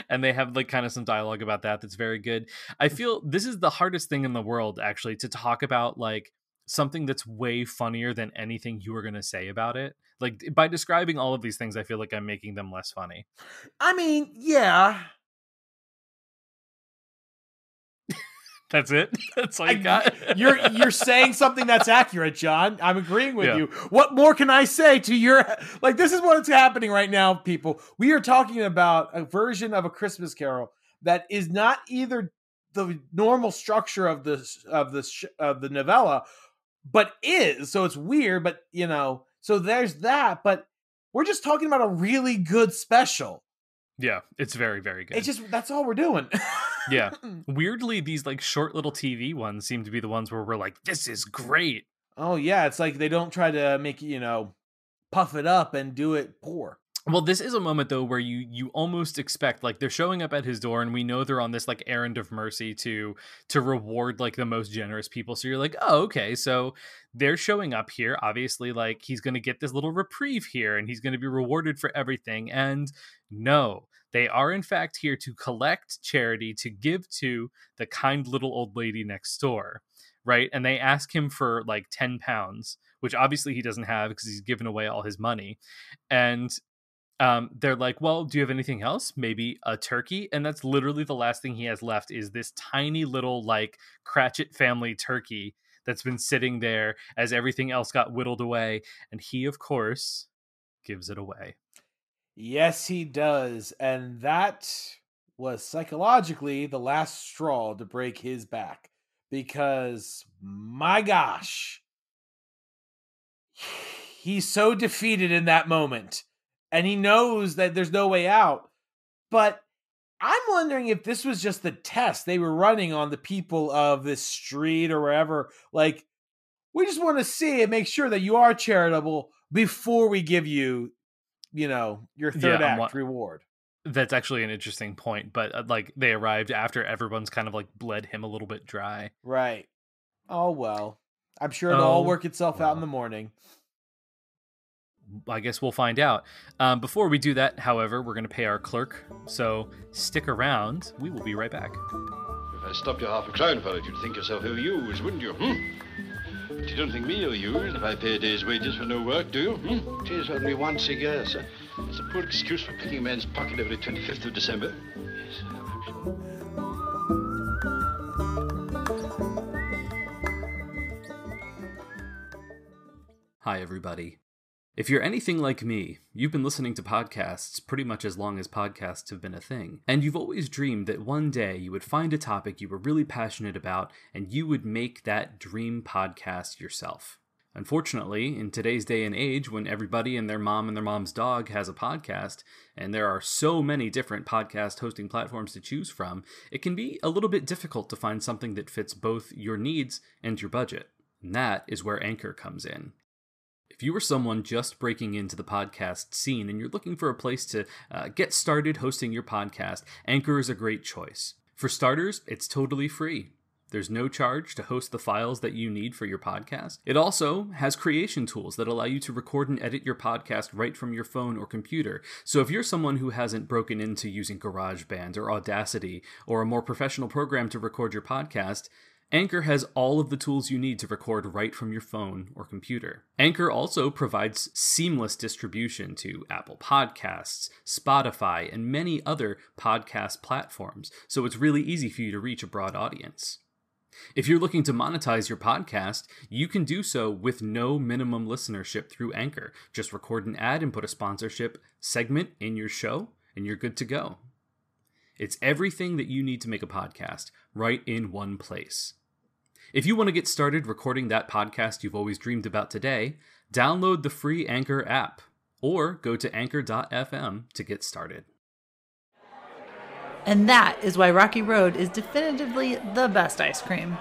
and they have like kind of some dialogue about that that's very good. I feel this is the hardest thing in the world actually to talk about like something that's way funnier than anything you were going to say about it. Like by describing all of these things, I feel like I'm making them less funny. i mean yeah That's it. That's all I- you got. you're you're saying something that's accurate, John. I'm agreeing with Yeah. you. What more can I say to your like this is what's happening right now, people. We are talking about a version of a Christmas carol that is not either the normal structure of this of the of the novella, but is so it's weird. But you know, so there's that. But we're just talking about a really good special. Yeah, it's very very good. It's just that's all we're doing. yeah. Weirdly, these like short little TV ones seem to be the ones where we're like, this is great. Oh yeah, it's like they don't try to make you know puff it up and do it poor. Well, this is a moment though where you you almost expect like they're showing up at his door and we know they're on this like errand of mercy to to reward like the most generous people. So you're like, "Oh, okay. So they're showing up here. Obviously like he's going to get this little reprieve here and he's going to be rewarded for everything." And no, they are in fact here to collect charity to give to the kind little old lady next door right? And they ask him for like 10 pounds, which obviously he doesn't have because he's given away all his money. And um, they're like, well, do you have anything else? Maybe a turkey. And that's literally the last thing he has left is this tiny little like Cratchit family turkey that's been sitting there as everything else got whittled away. And he, of course, gives it away. Yes, he does. And that was psychologically the last straw to break his back because my gosh, he's so defeated in that moment and he knows that there's no way out. But I'm wondering if this was just the test they were running on the people of this street or wherever. Like, we just want to see and make sure that you are charitable before we give you, you know, your third Yeah, act what- reward. That's actually an interesting point, but uh, like they arrived after everyone's kind of like bled him a little bit dry. Right. Oh well. I'm sure it'll all Oh, work itself out in the morning. I guess we'll find out. Um, before we do that, however, we're going to pay our clerk. So stick around. We will be right back. If I stopped you half a crown for it, you'd think yourself ill-used, wouldn't you? Hmm? But you don't think me ill-used if I pay a day's wages for no work, do you? Hmm? It is only once a year, sir. It's a poor excuse for picking a man's pocket every 25th of December. Yes, I'm. Hi, everybody. If you're anything like me, you've been listening to podcasts pretty much as long as podcasts have been a thing, and you've always dreamed that one day you would find a topic you were really passionate about and you would make that dream podcast yourself. Unfortunately, in today's day and age, when everybody and their mom and their mom's dog has a podcast, and there are so many different podcast hosting platforms to choose from, it can be a little bit difficult to find something that fits both your needs and your budget. And that is where Anchor comes in. If you are someone just breaking into the podcast scene and you're looking for a place to uh, get started hosting your podcast, Anchor is a great choice. For starters, it's totally free. There's no charge to host the files that you need for your podcast. It also has creation tools that allow you to record and edit your podcast right from your phone or computer. So if you're someone who hasn't broken into using GarageBand or Audacity or a more professional program to record your podcast, Anchor has all of the tools you need to record right from your phone or computer. Anchor also provides seamless distribution to Apple Podcasts, Spotify, and many other podcast platforms, so it's really easy for you to reach a broad audience. If you're looking to monetize your podcast, you can do so with no minimum listenership through Anchor. Just record an ad and put a sponsorship segment in your show, and you're good to go. It's everything that you need to make a podcast right in one place. If you want to get started recording that podcast you've always dreamed about today, download the free Anchor app or go to anchor.fm to get started. And that is why Rocky Road is definitively the best ice cream.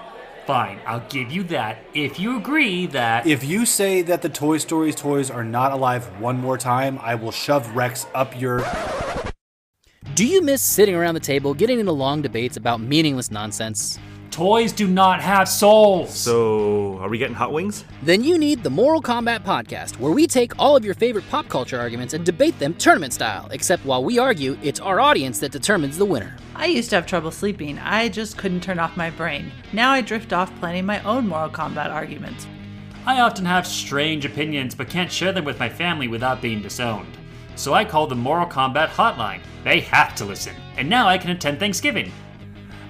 Fine, I'll give you that if you agree that. If you say that the Toy Stories toys are not alive one more time, I will shove Rex up your. Do you miss sitting around the table getting into long debates about meaningless nonsense? Toys do not have souls! So, are we getting hot wings? Then you need the Moral Combat Podcast, where we take all of your favorite pop culture arguments and debate them tournament style, except while we argue, it's our audience that determines the winner. I used to have trouble sleeping. I just couldn't turn off my brain. Now I drift off planning my own moral combat arguments. I often have strange opinions but can't share them with my family without being disowned. So I call the Moral Combat Hotline. They have to listen. And now I can attend Thanksgiving.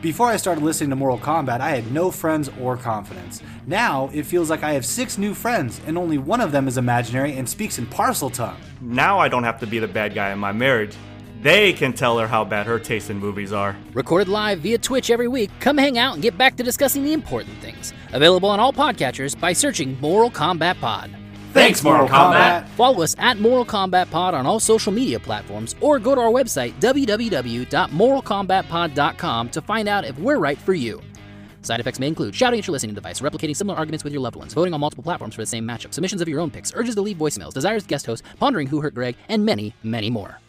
Before I started listening to Mortal Kombat, I had no friends or confidence. Now, it feels like I have six new friends, and only one of them is imaginary and speaks in Parseltongue. Now I don't have to be the bad guy in my marriage. They can tell her how bad her taste in movies are. Recorded live via Twitch every week, come hang out and get back to discussing the important things. Available on all podcatchers by searching Moral Combat Pod. Thanks, Moral Combat. Follow us at Moral Combat Pod on all social media platforms or go to our website, www.moralcombatpod.com, to find out if we're right for you. Side effects may include shouting at your listening device, replicating similar arguments with your loved ones, voting on multiple platforms for the same matchup, submissions of your own picks, urges to leave voicemails, desires to guest host, pondering who hurt Greg, and many, many more.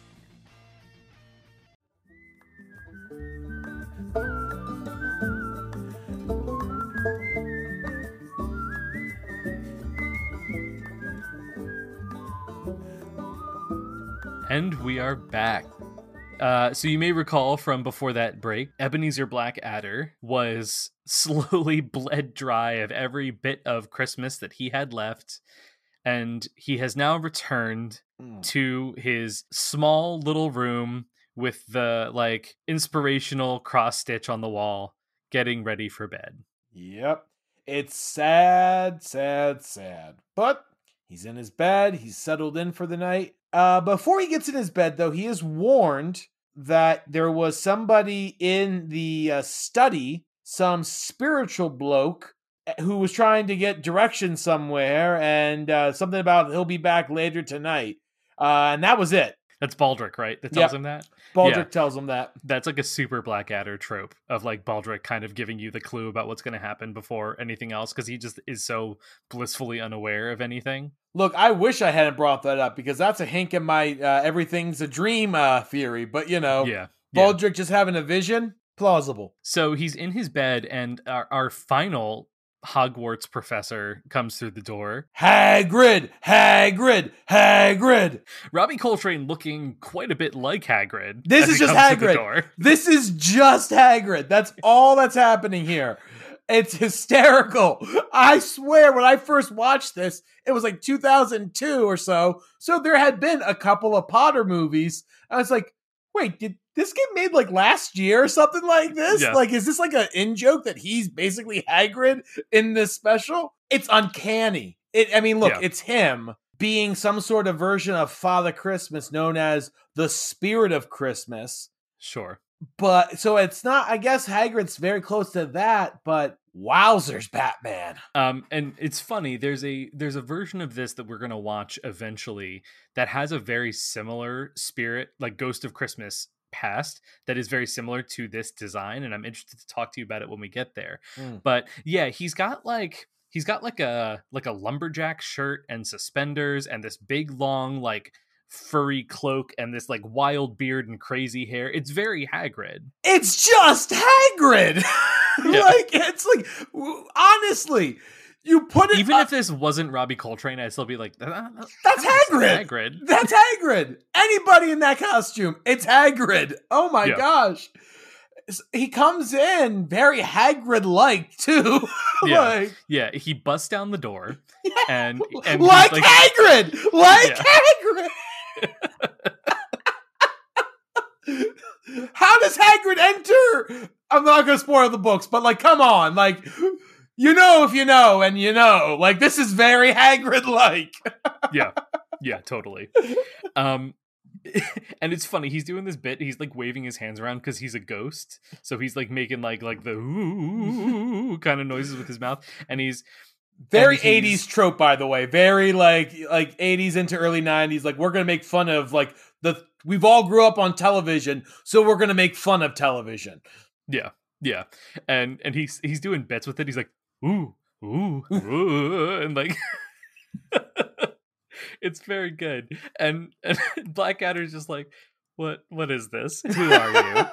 And we are back. Uh, so you may recall from before that break, Ebenezer Blackadder was slowly bled dry of every bit of Christmas that he had left, and he has now returned Mm. to his small little room with the like inspirational cross stitch on the wall, getting ready for bed. Yep. It's sad, sad, sad. But he's in his bed. He's settled in for the night. Uh, before he gets in his bed, though, he is warned that there was somebody in the uh, study, some spiritual bloke, eh, who was trying to get direction somewhere, and uh, something about he'll be back later tonight. Uh, and that was it. That's Baldric, right? That tells Yep. him that. Baldric Yeah. tells him that. That's like a super Blackadder trope of like Baldric kind of giving you the clue about what's going to happen before anything else because he just is so blissfully unaware of anything. Look, I wish I hadn't brought that up because that's a hink in my uh, everything's a dream uh, theory. But you know, Yeah. yeah. Baldric just having a vision, plausible. So he's in his bed, and our, our final Hogwarts professor comes through the door. Hagrid, Hagrid, Hagrid. Robbie Coltrane looking quite a bit like Hagrid. This is just comes through the Hagrid. This is just Hagrid. That's all that's happening here. It's hysterical. I swear, when I first watched this, it was like 2002 or so. So there had been a couple of Potter movies. I was like, wait, did this get made like last year or something like this? Yeah. Like, is this like an in joke that he's basically Hagrid in this special? It's uncanny. It, I mean, look, Yeah. it's him being some sort of version of Father Christmas known as the Spirit of Christmas Sure. But so it's not i guess hagrid's very close to that but wowzers batman Um, and it's funny. There's a there's a version of this that we're gonna watch eventually that has a very similar spirit, like Ghost of Christmas past, that is very similar to this design. And I'm interested to talk to you about it when we get there. Mm. But yeah, he's got like he's got like a like a lumberjack shirt and suspenders and this big long like furry cloak and this like wild beard and crazy hair. It's very Hagrid. it's just hagrid Yeah. like it's like honestly you put it Even up- if this wasn't Robbie Coltrane, I'd still be like, "Ah, that's that's hagrid Hagrid. that's hagrid anybody in that costume it's hagrid oh my Yeah. gosh he comes in very hagrid like too Yeah. like Yeah, he busts down the door and and like, he's hagrid like Yeah. hagrid How does Hagrid enter? I'm not gonna spoil the books, but like, come on, like, you know if you know, and you know, like, this is very Hagrid-like. yeah, yeah, totally. Um, and it's funny. He's doing this bit. He's like waving his hands around because he's a ghost. So he's like making like like the ooh kind of noises with his mouth, and he's Very 80s trope, by the way. Very like like 80s into early 90s. Like, we're gonna make fun of like the we've all grew up on television, so we're gonna make fun of television. Yeah, yeah, and and he's he's doing bits with it. He's like ooh ooh, ooh and like. it's very good, and and Blackadder's just like, what what is this? Who are you?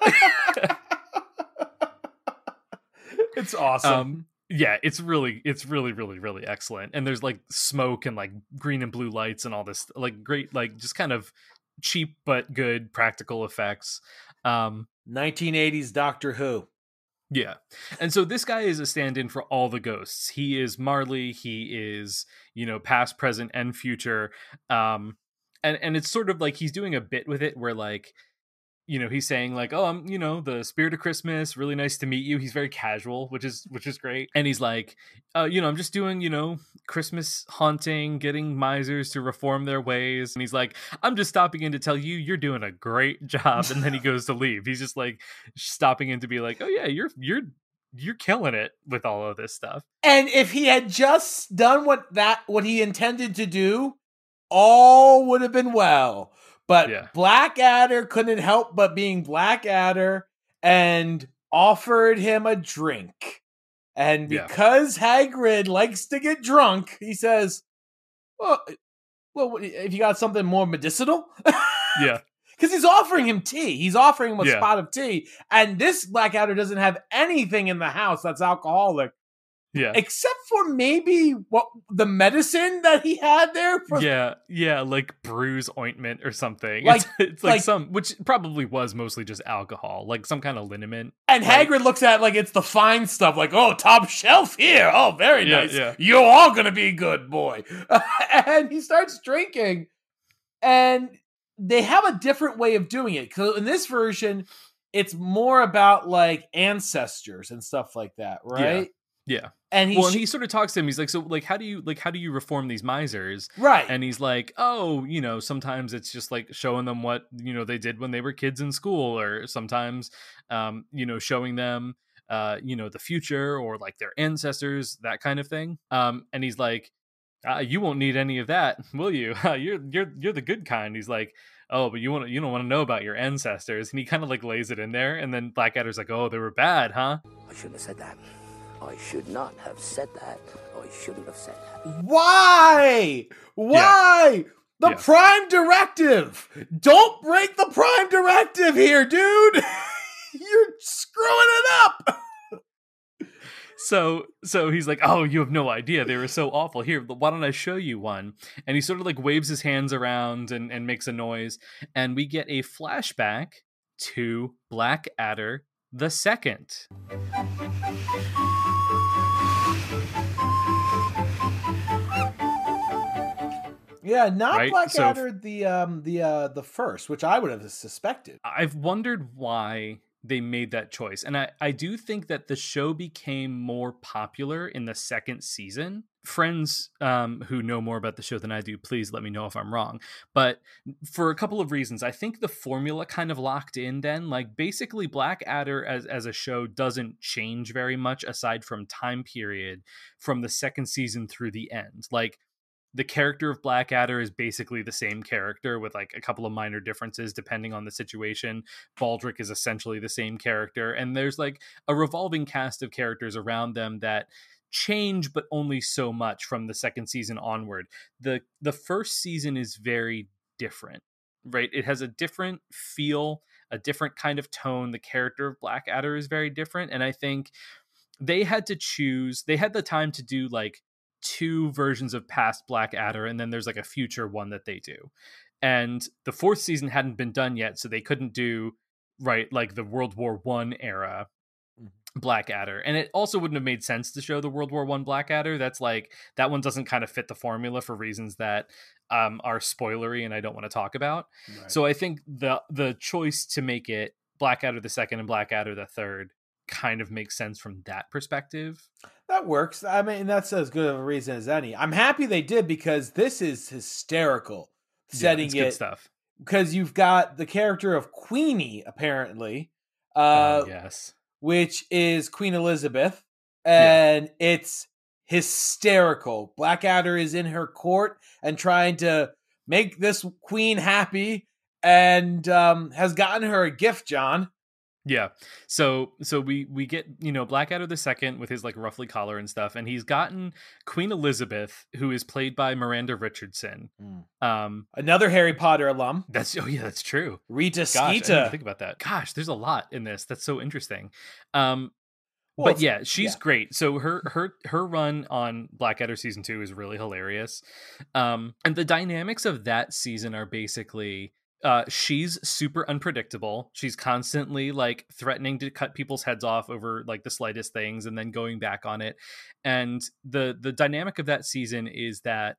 It's awesome. um yeah it's really it's really really really excellent and there's like smoke and like green and blue lights and all this like great like just kind of cheap but good practical effects um 1980s Doctor Who. yeah and so this guy is a stand-in for all the ghosts he is marley he is you know past present and future um and and it's sort of like he's doing a bit with it where like you know he's saying like oh i'm you know the spirit of christmas really nice to meet you. He's very casual which is which is great. And he's like uh, you know i'm just doing you know christmas haunting getting misers to reform their ways. And he's like i'm just stopping in to tell you you're doing a great job. And then he goes to leave. He's just like stopping in to be like oh yeah you're you're you're killing it with all of this stuff. And if he had just done what that what he intended to do, all would have been well. But Yeah. Blackadder couldn't help but being Blackadder and offered him a drink. And Yeah. because Hagrid likes to get drunk, he says, "Well, eh, well, eh, if you got something more medicinal." yeah Because he's offering him tea. He's offering him a Yeah. spot of tea. And this Blackadder doesn't have anything in the house that's alcoholic yeah except for maybe what the medicine that he had there. For, yeah yeah like bruise ointment or something Like- it's, it's like, like- some which probably was mostly just alcohol like some kind of liniment And right? Hagrid looks at it like it's the fine stuff, like, oh, top shelf here. Oh, very Yeah, nice. yeah. You're all gonna be good, boy. and he starts drinking, and they have a different way of doing it. Because in this version, it's more about like ancestors and stuff like that, right? yeah And he well, and he sort of talks to him. He's like, "So, like, how do you like how do you reform these misers?" Right. And he's like, "Oh, you know, sometimes it's just like showing them what you know they did when they were kids in school, or sometimes, um, you know, showing them, uh, you know, the future or like their ancestors, that kind of thing." Um, and he's like, uh, "You won't need any of that, will you? you're you're you're the good kind." He's like. Oh, but you want to you don't want to know about your ancestors, and he kind of like lays it in there, and then Blackadder's like, "Oh, they were bad, huh?" I shouldn't have said that. I should not have said that. I shouldn't have said that. Why? Why? The Yeah. prime directive. Don't break the prime directive here, dude. You're screwing it up. So so he's like, "Oh, you have no idea. They were so awful. Here, why don't I show you one?" And he sort of like waves his hands around and and makes a noise, and we get a flashback to Blackadder the second. Yeah, not Right? So- Blackadder the um the uh the first, which I would have suspected. I've wondered why they made that choice. And I, I do think that the show became more popular in the second season. Friends um, who know more about the show than I do, please let me know if I'm wrong. But for a couple of reasons, I think the formula kind of locked in then. Like basically Blackadder as, as a show doesn't change very much aside from time period from the second season through the end. Like the character of Blackadder is basically the same character with like a couple of minor differences depending on the situation. Baldric is essentially the same character, and there's like a revolving cast of characters around them that change but only so much from the second season onward. The the first season is very different. Right? It has a different feel, a different kind of tone. The character of Blackadder is very different, and I think they had to choose, they had the time to do like two versions of past Blackadder, and then there's like a future one that they do. And the fourth season hadn't been done yet, so they couldn't do right like the World War One era Blackadder. And it also wouldn't have made sense to show the World War One Blackadder. That's like that one doesn't kind of fit the formula for reasons that um, are spoilery and I don't want to talk about. So I think the the choice to make it Blackadder the second and Blackadder the third kind of makes sense from that perspective. That works. I mean, that's as good of a reason as any. I'm happy they did because this is hysterical. Yeah, Setting it's it stuff. because you've got the character of Queenie apparently, uh, Oh, yes. which is Queen Elizabeth, and it's hysterical. Blackadder is in her court and trying to make this queen happy, and um, has gotten her a gift, John. Yeah. So so we we get, you know, Blackadder the second with his like roughly collar and stuff and he's gotten Queen Elizabeth who is played by Miranda Richardson. Um Another Harry Potter alum. that's oh yeah, that's true. Rita Gosh, I didn't think about that. Gosh, there's a lot in this. That's so interesting. Um Well, but yeah, she's yeah. great. So her her her run on Blackadder season 2 is really hilarious. Um and the dynamics of that season are basically uh she's super unpredictable. She's constantly like threatening to cut people's heads off over like the slightest things and then going back on it. And the the dynamic of that season is that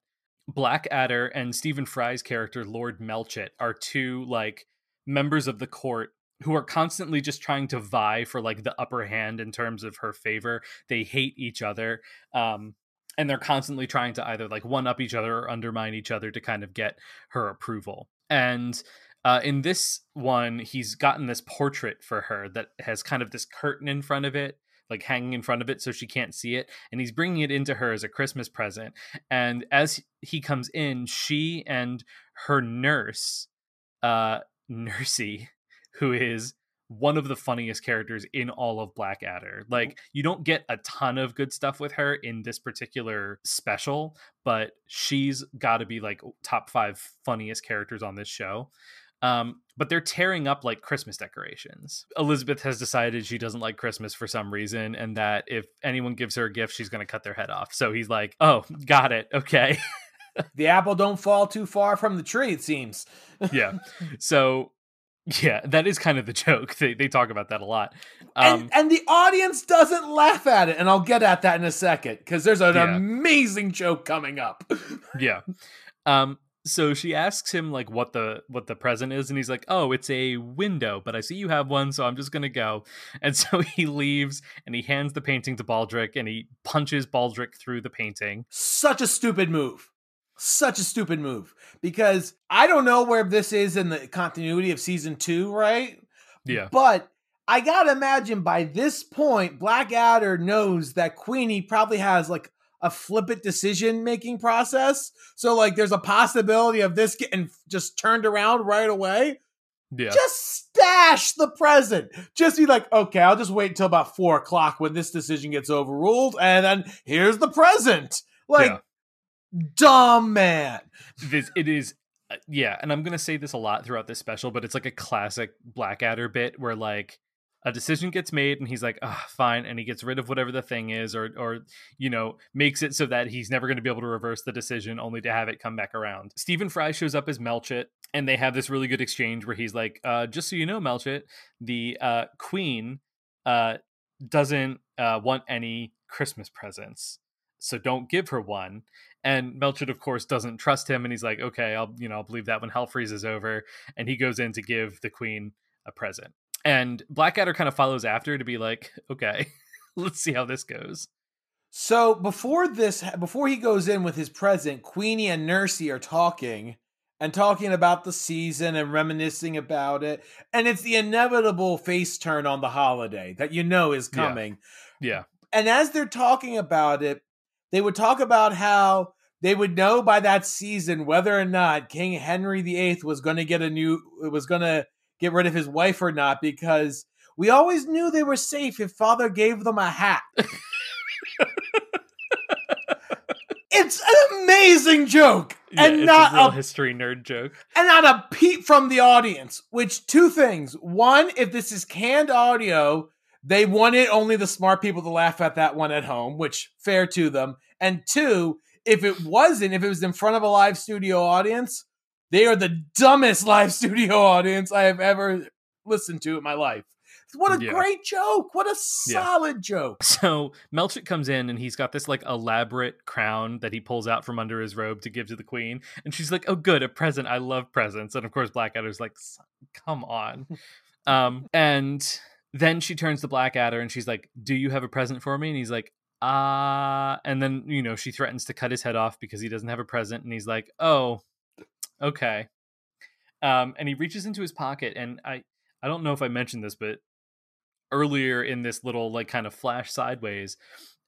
Blackadder and Stephen Fry's character Lord Melchett are two like members of the court who are constantly just trying to vie for like the upper hand in terms of her favor. They hate each other. Um, and they're constantly trying to either like one up each other or undermine each other to kind of get her approval. And uh, in this one, he's gotten this portrait for her that has kind of this curtain in front of it, like hanging in front of it so she can't see it. And he's bringing it into her as a Christmas present. And as he comes in, she and her nurse, uh, Nursey, who is one of the funniest characters in all of Blackadder. Like you don't get a ton of good stuff with her in this particular special, but she's got to be like top 5 funniest characters on this show. Um, but they're tearing up like Christmas decorations. Elizabeth has decided she doesn't like Christmas for some reason, and that if anyone gives her a gift, she's going to cut their head off. So he's like, "Oh, got it. Okay." the apple don't fall too far from the tree. It seems. yeah. So yeah, that is kind of the joke. They they talk about that a lot. Um, and, and the audience doesn't laugh at it, and I'll get at that in a second because there's an yeah. amazing joke coming up. yeah. Um. So she asks him like what the what the present is, and he's like, "Oh, it's a window, but I see you have one, so I'm just gonna go." And so he leaves, and he hands the painting to Baldric, and he punches Baldric through the painting. Such a stupid move such a stupid move because I don't know where this is in the continuity of season two, right? Yeah. But I gotta imagine by this point, Blackadder knows that Queenie probably has like a flippant decision making process. So like there's a possibility of this getting just turned around right away. Yeah. Just stash the present. Just be like, okay, I'll just wait until about four o'clock when this decision gets overruled, and then here's the present. Like yeah dumb man. This it is uh, yeah, and I'm gonna say this a lot throughout this special, but it's like a classic Blackadder bit where like a decision gets made and he's like, ah, fine, and he gets rid of whatever the thing is, or or you know, makes it so that he's never going to be able to reverse the decision, only to have it come back around. Stephen Fry shows up as Melchett, and they have this really good exchange where he's like, uh, just so you know, Melchett, the uh, Queen uh, doesn't uh, want any Christmas presents, so don't give her one. And Melchett, of course, doesn't trust him, and he's like, "Okay, I'll you know I'll believe that when hell freezes over." And he goes in to give the queen a present, and Blackadder kind of follows after to be like, "Okay, let's see how this goes." So before this, before he goes in with his present, Queenie and Nursey are talking and talking about the season and reminiscing about it, and it's the inevitable face turn on the holiday that you know is coming. Yeah. yeah. And as they're talking about it, they would talk about how they would know by that season whether or not King Henry VIII was going to get a new was going to get rid of his wife or not because we always knew they were safe if father gave them a hat. it's an amazing joke yeah, and not a, a history nerd joke and not a peep from the audience which two things one if this is canned audio they wanted only the smart people to laugh at that one at home, which fair to them. And two, if it wasn't, if it was in front of a live studio audience, they are the dumbest live studio audience I have ever listened to in my life. What a yeah. great joke. What a solid yeah. joke. So Melchett comes in and he's got this like elaborate crown that he pulls out from under his robe to give to the queen. And she's like, Oh, good, a present. I love presents. And of course, Blackadder's like, Come on. um, and then she turns to Blackadder and she's like, "Do you have a present for me?" And he's like, "Ah." Uh, and then you know she threatens to cut his head off because he doesn't have a present, and he's like, "Oh, okay." Um, and he reaches into his pocket, and I I don't know if I mentioned this, but earlier in this little like kind of flash sideways,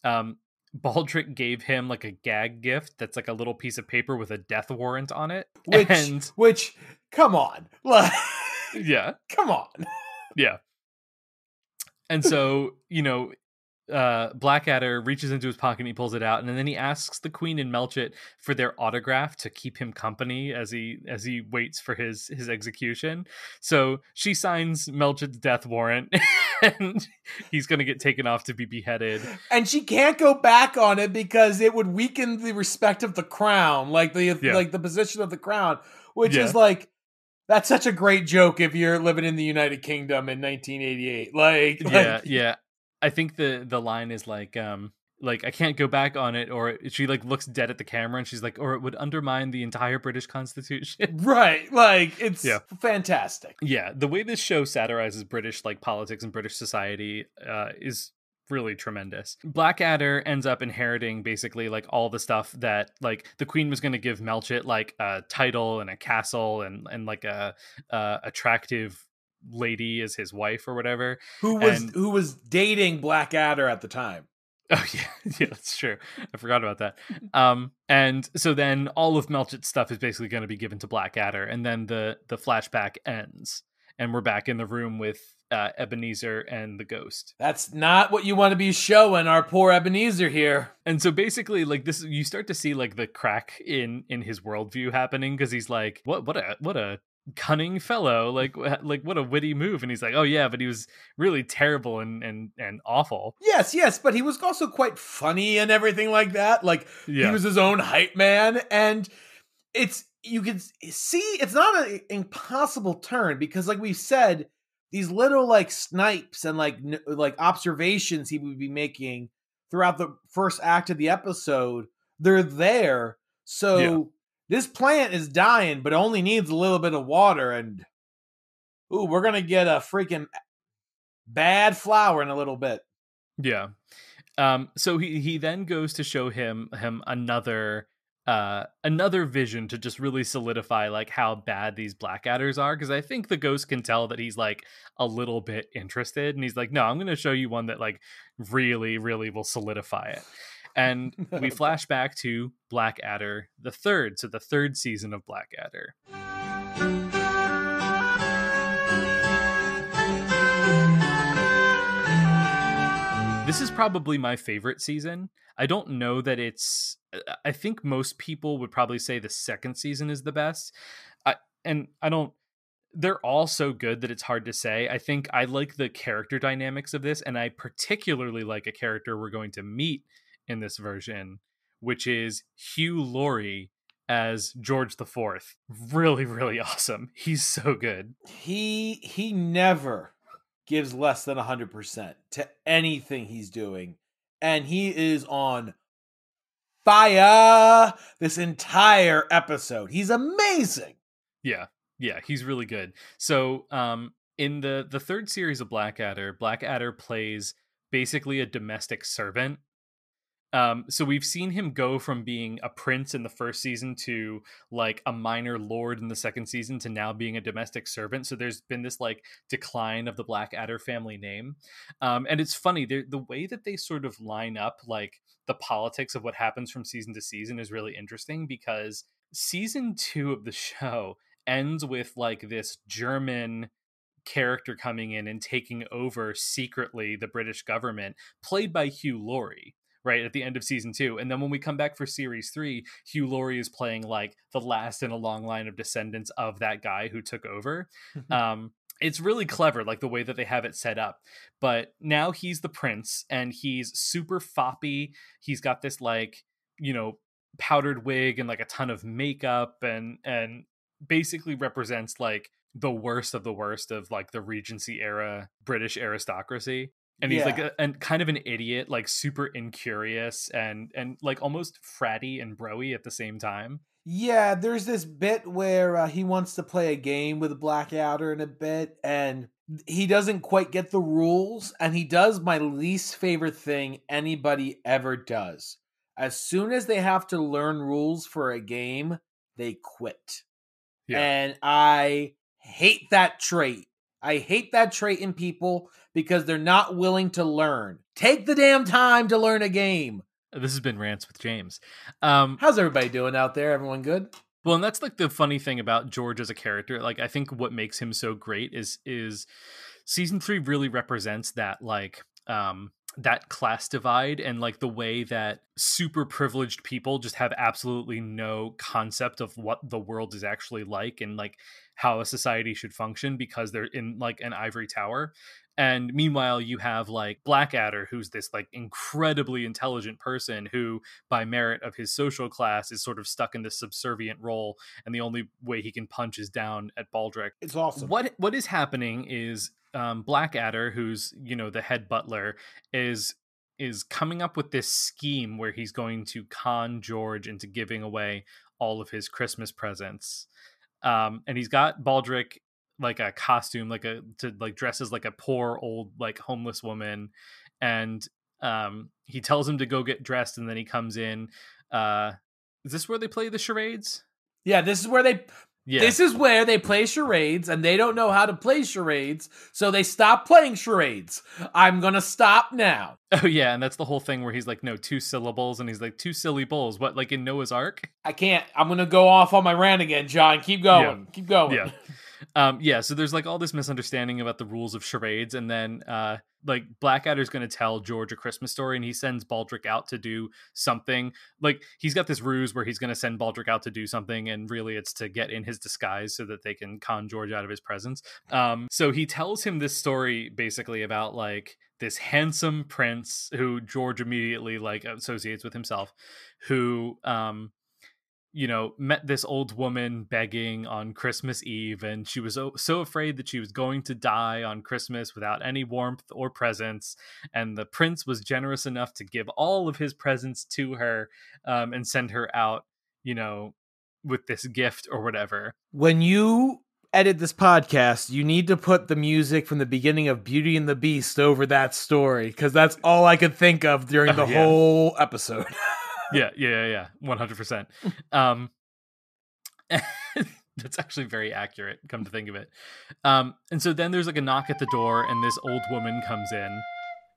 um, Baldrick gave him like a gag gift that's like a little piece of paper with a death warrant on it. Which, and which, come on, like, yeah, come on, yeah and so you know uh, Blackadder reaches into his pocket and he pulls it out, and then he asks the Queen and Melchett for their autograph to keep him company as he as he waits for his his execution. So she signs Melchett's death warrant, and he's going to get taken off to be beheaded. And she can't go back on it because it would weaken the respect of the crown, like the yeah. like the position of the crown, which yeah. is like that's such a great joke if you're living in the United Kingdom in 1988. Like, yeah, yeah. I think the the line is like, um, like I can't go back on it or she like looks dead at the camera and she's like or it would undermine the entire British constitution. Right. Like it's Yeah. fantastic. yeah, the way this show satirizes British like politics and British society uh is really tremendous. Blackadder ends up inheriting basically like all the stuff that like the queen was going to give Melchett like a title and a castle and and like a uh attractive lady as his wife or whatever. Who was And- who was dating Blackadder at the time? Oh yeah, yeah, that's true. I forgot about that. Um, and so then all of Melchett's stuff is basically going to be given to Blackadder, and then the the flashback ends, and we're back in the room with uh, Ebenezer and the ghost. That's not what you want to be showing our poor Ebenezer here. And so basically, like this, you start to see like the crack in in his worldview happening because he's like, what what a what a cunning fellow, like like what a witty move, and he's like, oh yeah, but he was really terrible and and and awful. Yes, yes, but he was also quite funny and everything like that. Like Yeah. he was his own hype man, and it's you can see it's not an impossible turn because, like we said, these little like snipes and like n- like observations he would be making throughout the first act of the episode, they're there. So Yeah. this plant is dying, but only needs a little bit of water, and ooh, we're gonna get a freaking bad flower in a little bit. Yeah. Um so he he then goes to show him him another uh another vision to just really solidify like how bad these blackadders are because I think the ghost can tell that he's like a little bit interested and he's like no I'm going to show you one that like really really will solidify it. And we flash back to Blackadder the third, so the third season of Blackadder. This is probably my favorite season. I don't know that it's. Uh, uh, I think most people would probably say the second season is the best. I, and I don't. They're all so good that it's hard to say. I think I like the character dynamics of this, and I particularly like a character we're going to meet in this version, which is Hugh Laurie as George the Fourth. Really, really awesome. He's so good. he he never gives less than 100% to anything he's doing and he is on fire this entire episode he's amazing Yeah, yeah, he's really good. So, um, in the the third series of Blackadder, Blackadder plays basically a domestic servant. Um, so we've seen him go from being a prince in the first season to like a minor lord in the second season to now being a domestic servant. So there's been this like decline of the Blackadder family name. Um, and it's funny, the the way that they sort of line up like the politics of what happens from season to season is really interesting because season two of the show ends with like this German character coming in and taking over secretly the British government, played by Hugh Laurie. Right at the end of season two, and then when we come back for series three, Hugh Laurie is playing like the last in a long line of descendants of that guy who took over. um, it's really clever, like the way that they have it set up. But now he's the prince, and he's super foppy. He's got this like you know powdered wig and like a ton of makeup and and basically represents like the worst of the worst of like the regency era british aristocracy and he's like a, and kind of an idiot like super incurious and and like almost fratty and broy at the same time. Yeah there's this bit where uh, he wants to play a game with blackadder in a bit and he doesn't quite get the rules and he does my least favorite thing anybody ever does. As soon as they have to learn rules for a game they quit. Yeah. and i hate that trait i hate that trait in people because they're not willing to learn. Take the damn time to learn a game. This has been rants with james. Um how's everybody doing out there? Everyone good? Well, and that's like the funny thing about George as a character. Like I think what makes him so great is is season 3 really represents that like um that class divide and like the way that super privileged people just have absolutely no concept of what the world is actually like and like how a society should function because they're in like an ivory tower and meanwhile you have like blackadder who's this like incredibly intelligent person who by merit of his social class is sort of stuck in this subservient role and the only way he can punch is down at baldrick it's awesome what what is happening is um, Blackadder, who's you know the head butler, is is coming up with this scheme where he's going to con George into giving away all of his Christmas presents. Um, and he's got Baldrick like a costume, like a to like dress as like a poor old like homeless woman, and um, he tells him to go get dressed, and then he comes in. Uh, is this where they play the charades? Yeah, this is where they Yeah. This is where they play charades and they don't know how to play charades, so they stop playing charades. I'm going to stop now. Oh yeah, and that's the whole thing where he's like, no, two syllables, and he's like, two silly bulls. What, like in Noah's Ark? I can't. I'm going to go off on my rant again, John. Keep going. Keep going. Yeah. Um, yeah, so there's like all this misunderstanding about the rules of charades, and then uh, like Blackadder's going to tell George a Christmas story, and he sends Baldrick out to do something. Like he's got this ruse where he's going to send Baldrick out to do something, and really it's to get in his disguise so that they can con George out of his presence. Um, so he tells him this story basically about like this handsome prince who George immediately like associates with himself, who um you know, met this old woman begging on Christmas Eve, and she was so, so afraid that she was going to die on Christmas without any warmth or presents. And the prince was generous enough to give all of his presents to her um, and send her out, you know, with this gift or whatever. When you edit this podcast, you need to put the music from the beginning of Beauty and the Beast over that story because that's all I could think of during the Oh, yeah. whole episode. yeah, yeah, yeah, one hundred percent. Um, that's actually very accurate. Come to think of it, um, and so then there's like a knock at the door, and this old woman comes in,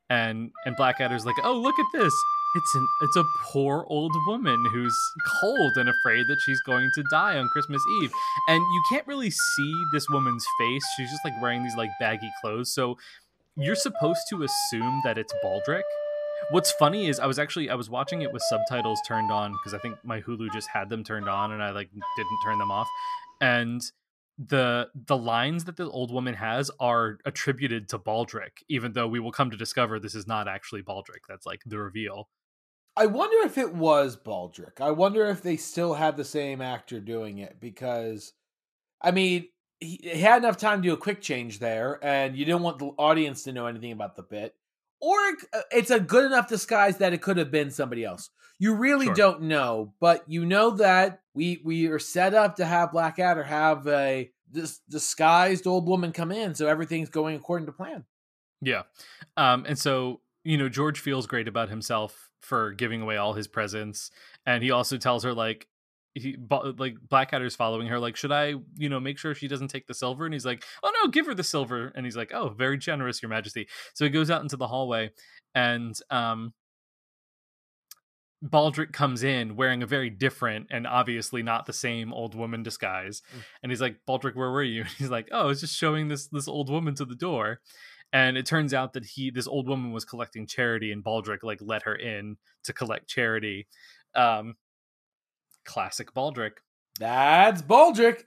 and and Blackadder's like, "Oh, look at this! It's an it's a poor old woman who's cold and afraid that she's going to die on Christmas Eve, and you can't really see this woman's face. She's just like wearing these like baggy clothes, so you're supposed to assume that it's Baldrick." What's funny is I was actually I was watching it with subtitles turned on because I think my Hulu just had them turned on and I like didn't turn them off. And the the lines that the old woman has are attributed to Baldrick, even though we will come to discover this is not actually Baldrick. That's like the reveal. I wonder if it was Baldrick. I wonder if they still had the same actor doing it because, I mean, he, had enough time to do a quick change there, and you didn't want the audience to know anything about the bit. Or uh, it's a good enough disguise that it could have been somebody else. You really Sure. don't know, but you know that we we are set up to have Blackadder have a dis- disguised old woman come in, so everything's going according to plan. Yeah. Um, and so, you know, George feels great about himself for giving away all his presents. And he also tells her, like, he like Blackadder's following her, like, should I, you know, make sure she doesn't take the silver? And he's like, oh no, give her the silver. And he's like, oh, very generous, Your Majesty. So he goes out into the hallway and um Baldrick comes in wearing a very different and obviously not the same old woman disguise. And he's like, Baldrick, where were you? And he's like, Oh, I was just showing this this old woman to the door. And it turns out that he this old woman was collecting charity and Baldrick like let her in to collect charity. Um classic Baldrick. That's Baldrick.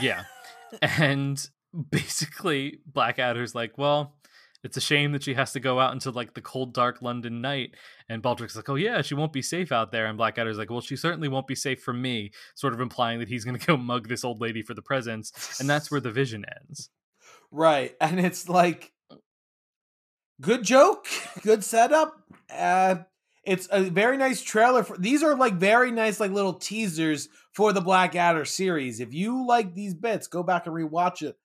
Yeah. and basically Blackadder's like, well, it's a shame that she has to go out into like the cold, dark London night. And Baldrick's like, oh yeah, she won't be safe out there. And Blackadder's like, well, she certainly won't be safe from me, sort of implying that he's going to go mug this old lady for the presents. And that's where the vision ends. Right. And it's like good joke, good setup. Uh it's a very nice trailer for these are like very nice like little teasers for the Blackadder series. If you like these bits, go back and rewatch it.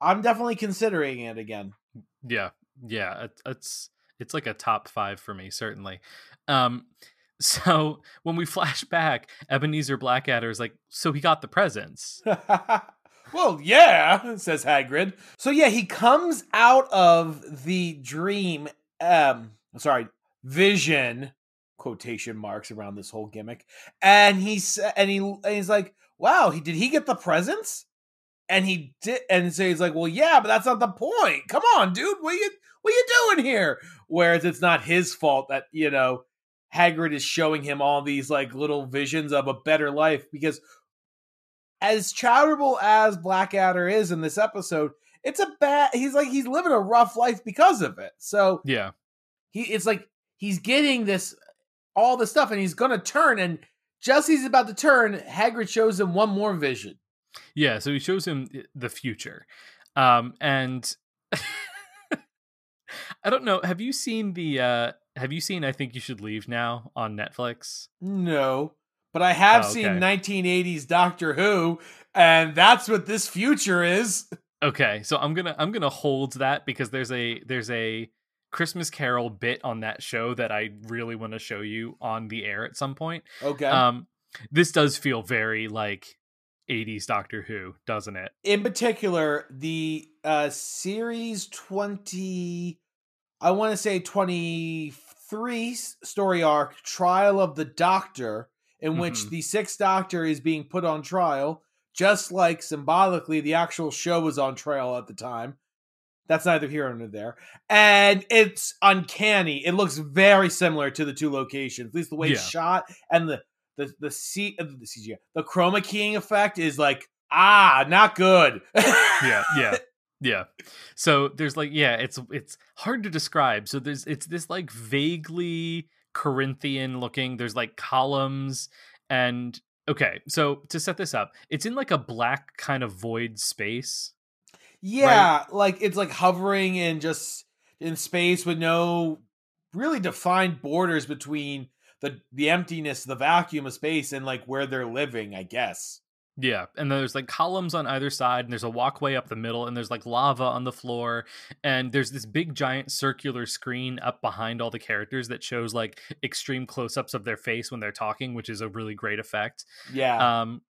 I'm definitely considering it again. Yeah, yeah, it, it's it's like a top five for me, certainly. Um, so when we flash back, Ebenezer Blackadder is like, so he got the presents. well, yeah, says Hagrid. So yeah, he comes out of the dream um sorry, vision quotation marks around this whole gimmick. And he's and he and he's like, "Wow, he did he get the presents?" And he did and so he's like, "Well, yeah, but that's not the point. Come on, dude. What you what you doing here?" Whereas it's not his fault that, you know, Hagrid is showing him all these like little visions of a better life because as charitable as Blackadder is in this episode, it's a bad he's like he's living a rough life because of it. So Yeah. he it's like he's getting this all the stuff and he's gonna turn and just as he's about to turn, Hagrid shows him one more vision. Yeah, so he shows him the future. Um and I don't know, have you seen the uh have you seen I think you should leave now on Netflix? No, but I have Oh, seen okay. 1980s Doctor Who, and that's what this future is. Okay, so I'm gonna I'm gonna hold that because there's a there's a Christmas Carol bit on that show that I really want to show you on the air at some point. Okay. Um, this does feel very like 80s Doctor Who, doesn't it? In particular, the uh series 20 I want to say 23 story arc Trial of the Doctor in which Mhm. the sixth doctor is being put on trial just like symbolically the actual show was on trial at the time. That's neither here nor there. And it's uncanny. It looks very similar to the two locations. At least the way it's shot and the the the C uh, the CGI. The chroma keying effect is like ah, not good. yeah, yeah. Yeah. So there's like yeah, it's it's hard to describe. So there's it's this like vaguely Corinthian looking. There's like columns and okay. So to set this up, it's in like a black kind of void space. Yeah, like it's like hovering in just in space with no really defined borders between the the emptiness, the vacuum of space and like where they're living, I guess. Yeah, and there's like columns on either side, and there's a walkway up the middle, and there's like lava on the floor, and there's this big giant circular screen up behind all the characters that shows like extreme close-ups of their face when they're talking, which is a really great effect. Yeah. Um,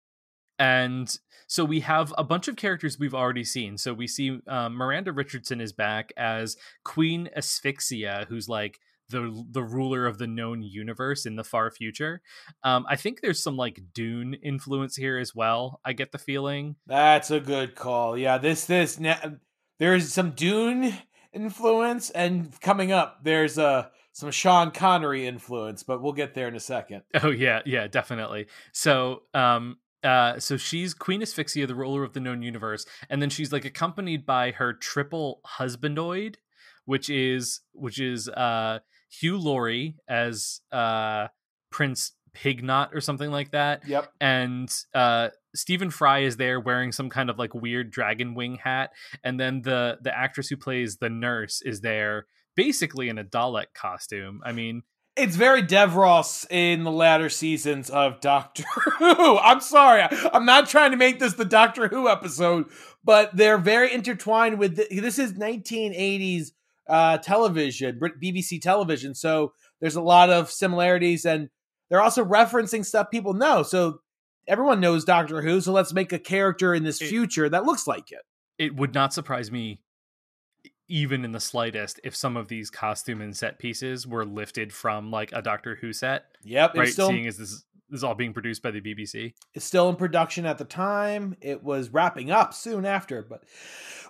and so we have a bunch of characters we've already seen. So we see um, Miranda Richardson is back as Queen Asphyxia, who's like the the ruler of the known universe in the far future. Um, I think there's some like Dune influence here as well. I get the feeling. That's a good call. Yeah, this this there's some Dune influence and coming up there's uh some Sean Connery influence, but we'll get there in a second. Oh yeah, yeah, definitely. So, um, uh, so she's Queen Asphyxia, the ruler of the known universe, and then she's like accompanied by her triple husbandoid, which is which is uh Hugh Laurie as uh Prince Pigmot or something like that. Yep. And uh Stephen Fry is there wearing some kind of like weird dragon wing hat, and then the the actress who plays the nurse is there basically in a Dalek costume. I mean, It's very Davros in the latter seasons of Doctor Who. I'm sorry, I'm not trying to make this the Doctor Who episode, but they're very intertwined with the, this is 1980s uh, television, BBC television. So there's a lot of similarities, and they're also referencing stuff people know. So everyone knows Doctor Who. So let's make a character in this future that looks like it. it would not surprise me even in the slightest if some of these costume and set pieces were lifted from like a Doctor Who set. Yep, right. still- Seeing as this this is all being produced by the BBC. It's still in production at the time. It was wrapping up soon after, but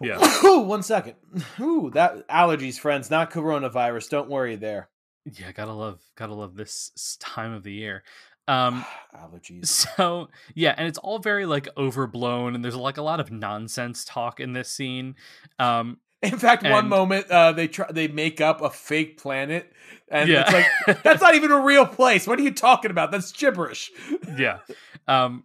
Yeah. one second. Ooh, that allergies, friends, not coronavirus. Don't worry there. Yeah, gotta love gotta love this time of the year. Um allergies. So yeah, and it's all very like overblown, and there's like a lot of nonsense talk in this scene. Um In fact, one moment uh, they try they make up a fake planet, and Yeah. it's like that's not even a real place. What are you talking about? That's gibberish. yeah. Um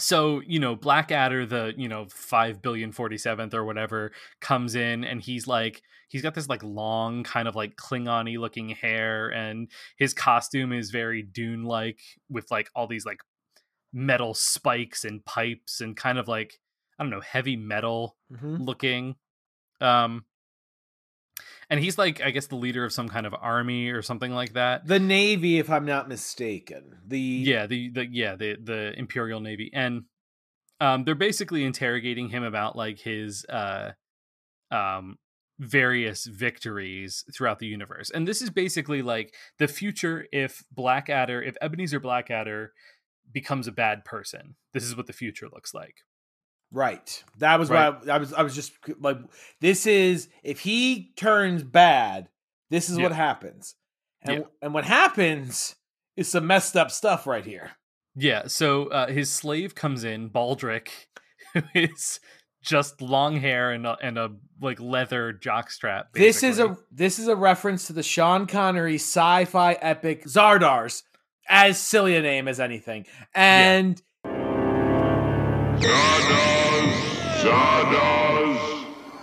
so, you know, Blackadder, the, you know, five billion forty seventh or whatever, comes in and he's like he's got this like long, kind of like Klingon-y looking hair, and his costume is very Dune like with like all these like metal spikes and pipes and kind of like I don't know, heavy metal Mhm. looking. Um and he's like, I guess, the leader of some kind of army or something like that. The Navy, if I'm not mistaken. The yeah the, the yeah the the imperial navy and um they're basically interrogating him about like his uh um various victories throughout the universe and this is basically like the future if blackadder if ebenezer blackadder becomes a bad person this is what the future looks like Right. That was Right. why I, I was. I was just like, this is if he turns bad, this is what happens, and Yeah. and what happens is some messed up stuff right here. yeah so uh his slave comes in baldrick who is just long hair and a, and a like leather jockstrap This is a this is a reference to the Sean Connery sci-fi epic Zardoz, as silly a name as anything, and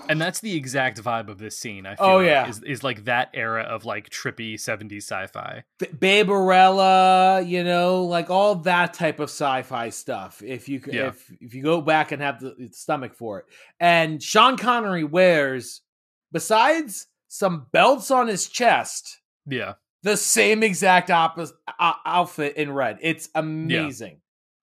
and that's the exact vibe of this scene. I feel Oh, like, yeah. is, is like that era of like trippy 70s sci-fi. B- Barbarella, you know, like all that type of sci-fi stuff. If you Yeah. if if you go back and have the stomach for it, and Sean Connery wears, besides some belts on his chest, Yeah. the same exact opposite uh, outfit in red. It's amazing.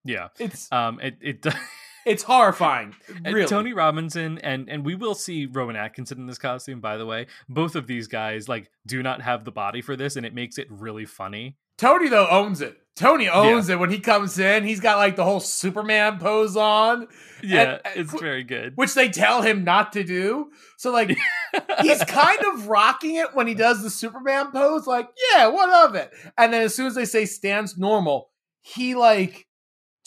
Yeah. It's um it it it's horrifying. And Really. Tony Robinson and and we will see Rowan Atkinson in this costume by the way. Both of these guys like do not have the body for this and it makes it really funny. Tony though owns it. Tony owns it when he comes in. He's got like the whole Superman pose on. Yeah, And- uh, it's very good. which they tell him not to do. So like he's kind of rocking it when he does the Superman pose, like, yeah, what of it? And then as soon as they say stands normal, he like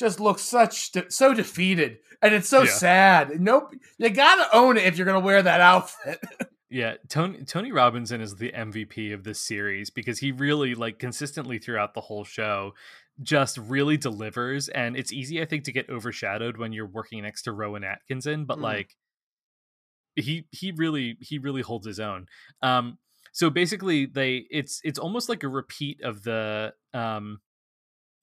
just looks such de- so defeated. And it's so Yeah. sad. Nope. You gotta own it if you're gonna wear that outfit. Yeah, Tony Tony Robinson is the MVP of this series because he really like consistently throughout the whole show just really delivers and it's easy I think to get overshadowed when you're working next to Rowan Atkinson but Mm. like he he really he really holds his own. Um so basically they it's it's almost like a repeat of the um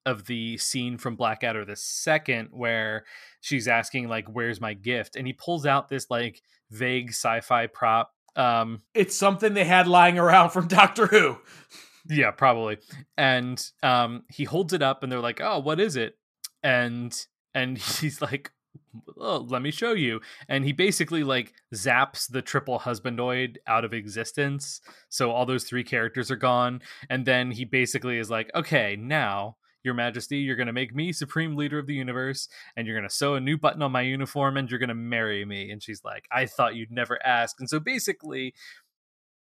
of the scene from Blackadder the second where she's asking like where's my gift? and he pulls out this like vague sci-fi prop um it's something they had lying around from Doctor Who. yeah probably. And um he holds it up and they're like oh what is it? and and he's like oh, let me show you. and he basically like zaps the triple husbandoid out of existence so all those three characters are gone and then he basically is like okay now your majesty you're going to make me supreme leader of the universe and you're going to sew a new button on my uniform and you're going to marry me and she's like i thought you'd never ask and so basically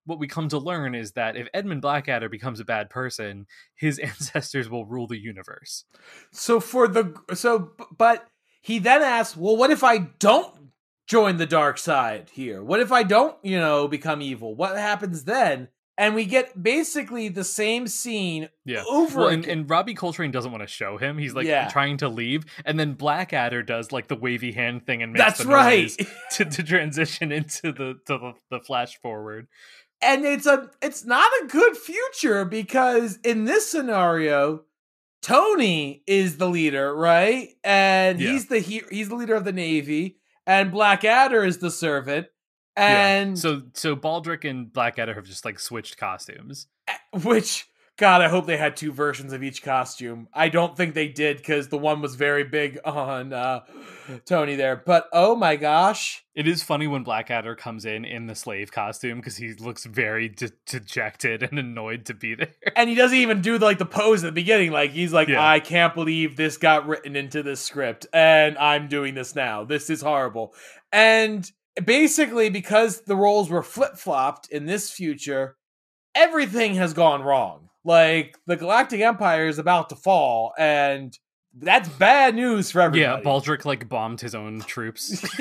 what we come to learn is that if Edmund Blackadder becomes a bad person, his ancestors will rule the universe. So for the so but he then asks, "Well, what if I don't join the dark side here? What if I don't, you know, become evil? What happens then?" And we get basically the same scene Yeah. over Well, and, and Robbie Coltrane doesn't want to show him. He's like Yeah. trying to leave, and then Blackadder does like the wavy hand thing and makes That's the right. to, to transition into the to the, the flash forward. and it's a it's not a good future because in this scenario Tony is the leader, right? And Yeah. he's the he, he's the leader of the navy and Blackadder is the servant. And yeah. so so Baldrick and Blackadder have just like switched costumes. which god, I hope they had two versions of each costume. I don't think they did cuz the one was very big on uh Tony there. But oh my gosh, It is funny when Blackadder comes in in the slave costume because he looks very de- dejected and annoyed to be there. and he doesn't even do like the pose at the beginning like he's like Yeah. i can't believe this got written into this script and i'm doing this now this is horrible and basically because the roles were flip-flopped in this future everything has gone wrong like the galactic empire is about to fall and that's bad news for everybody Yeah, Baldrick like bombed his own troops.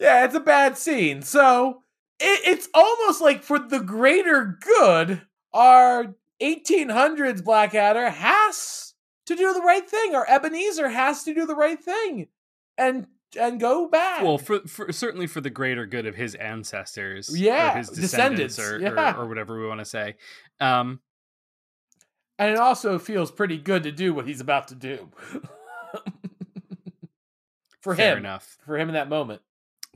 yeah, it's a bad scene. So it, it's almost like for the greater good, our 1800s Blackadder has to do the right thing, or Ebenezer has to do the right thing, and and go back. well, for, for certainly for the greater good of his ancestors, Yeah, or his descendants, descendants, or, yeah. or, or whatever we want to say. Um, and it also feels pretty good to do what he's about to do. for Fair him, enough. For him in that moment.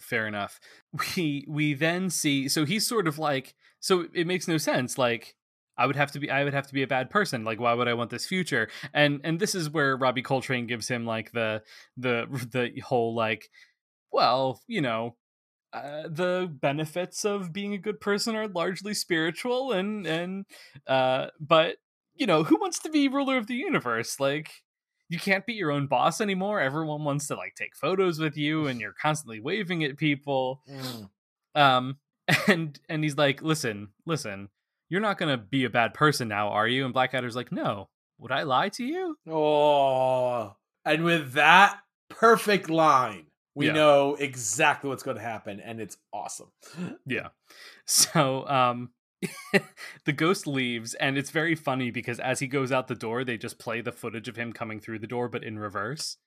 fair enough. We we then see so he's sort of like so it makes no sense. Like I would have to be I would have to be a bad person. Like why would I want this future? And and this is where Robbie Coltrane gives him like the the the whole like well, you know, uh, the benefits of being a good person are largely spiritual and and uh but you know, who wants to be ruler of the universe? Like you can't be your own boss anymore. Everyone wants to like take photos with you and you're constantly waving at people. Um and and he's like, "Listen, listen. You're not going to be a bad person now, are you?" And Blackadder's like, "No. Would I lie to you?" Oh, and with that perfect line, we Yeah. know exactly what's going to happen, and it's awesome. Yeah. So, um the ghost leaves and it's very funny because as he goes out the door, they just play the footage of him coming through the door but in reverse.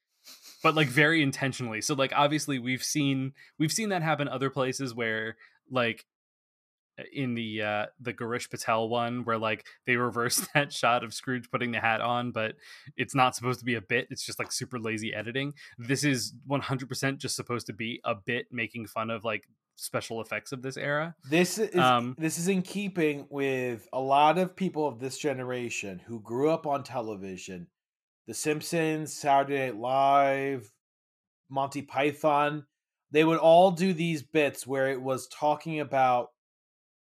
but like very intentionally. So like obviously we've seen we've seen that happen other places where like in the uh the Garish Patel one where like they reverse that shot of Scrooge putting the hat on, but it's not supposed to be a bit. It's just like super lazy editing. This is 100% just supposed to be a bit making fun of like special effects of this era. This is Um, this is in keeping with a lot of people of this generation who grew up on television. The Simpsons, Saturday Night Live, Monty Python, they would all do these bits where it was talking about